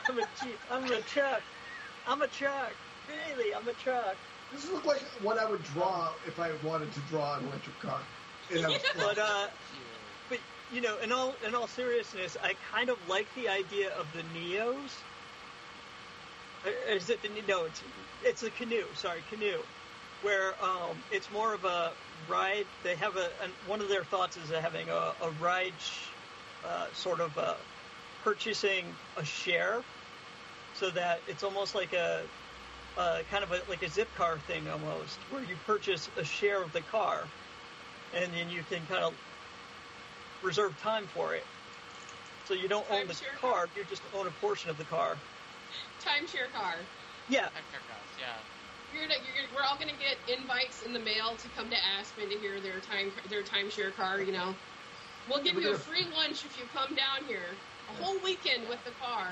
I'm a Jeep, I'm a truck, I'm a truck. Really, I'm a truck. this look like what I would draw if I wanted to draw an electric car. And (laughs) But uh, but you know, in all in all seriousness, I kind of like the idea of the Neos. Or Is it the no? It's it's a Canoo. Sorry, Canoo, where um, it's more of a ride. They have a an, one of their thoughts is having a, a ride, sh- uh, sort of uh, purchasing a share, so that it's almost like a. Uh, kind of a, like a Zipcar thing almost, where you purchase a share of the car, and then you can kind of reserve time for it. So you don't own the Timeshare car, you just own a portion of the car. Timeshare car. Yeah, Time check goes. Yeah. You're gonna, you're gonna, we're all gonna get invites in the mail to come to Aspen to hear their time their timeshare car. You know, we'll give you a free lunch if you come down here. A whole weekend with the car.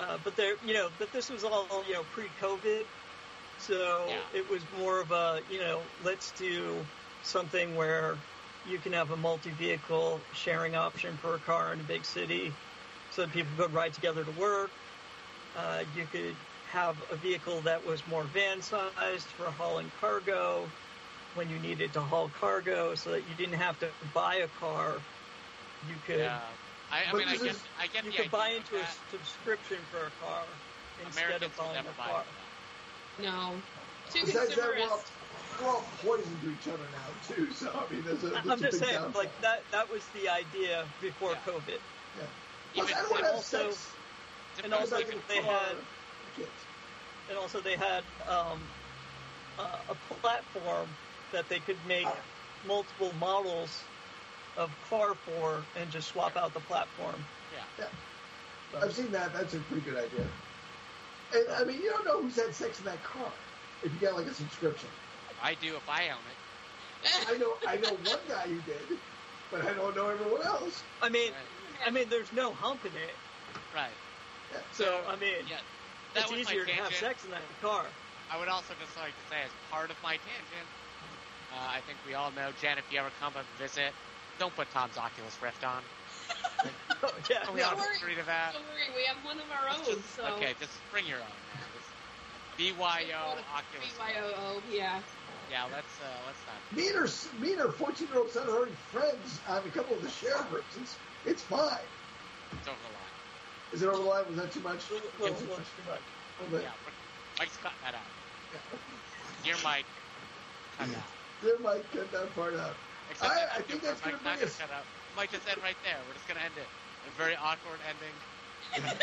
uh, but there, you know, but this was all you know pre-COVID, so Yeah. it was more of a you know let's do something where you can have a multi-vehicle sharing option for a car in a big city, so that people could ride together to work. Uh, you could have a vehicle that was more van-sized for hauling cargo when you needed to haul cargo, so that you didn't have to buy a car. You could Yeah. I, I But mean, I this get, is- I get you the could buy into of a subscription for a car instead Americans of will buying a buy car. into No, too Besides that, we're all, consumerist. we're all poison to each other now too. So I mean, there's a, there's I'm a just saying, downfall. like that. That was the idea before Yeah. COVID. Yeah. Even- Plus, I don't want to have also- sex. And also they had and also they had um, uh, a platform that they could make multiple models of car for and just swap out the platform. Yeah. Yeah. I've seen that. That's a pretty good idea. And I mean, you don't know who's had sex in that car if you got like a subscription. I do if I own it. I know, I know one guy who did, but I don't know everyone else. I mean, Right. I mean, there's no hump in it, Right. (laughs) so I mean, Yeah. That it's was my easier to have sex in that car. I would also just like to say, as part of my tangent, uh, I think we all know, Jen, if you ever come up and visit, don't put Tom's Oculus Rift on. (laughs) Oh, yeah, We no. all Don't worry. agree to that. Don't worry, we have one of our own. Just- so Okay, just bring your own. BYO Oculus. BYOO, yeah. Yeah, let's uh, let's not. Me and her, me and her 14 year old son are already friends on a couple of the share groups. It's, it's fine. It's over the line. Is it over the line? Was that too much? A little, little, little too much. A little bit. Yeah, but Mike's cutting that out. Dear Mike, cut that. There might cut that part out. Except I- I think that's gonna Mike's not bring us- Mike just end right there. We're just gonna end it. A very awkward ending. (laughs)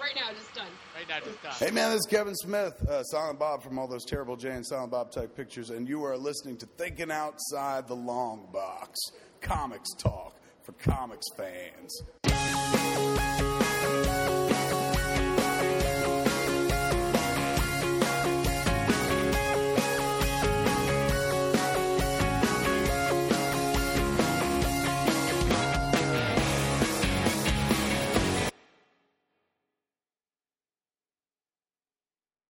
Right now, just done. right now, just done. Hey man, this is Kevin Smith, uh, Silent Bob from all those terrible Jay and Silent Bob type pictures, and you are listening to Thinking Outside the Long Box, comics talk for comics fans.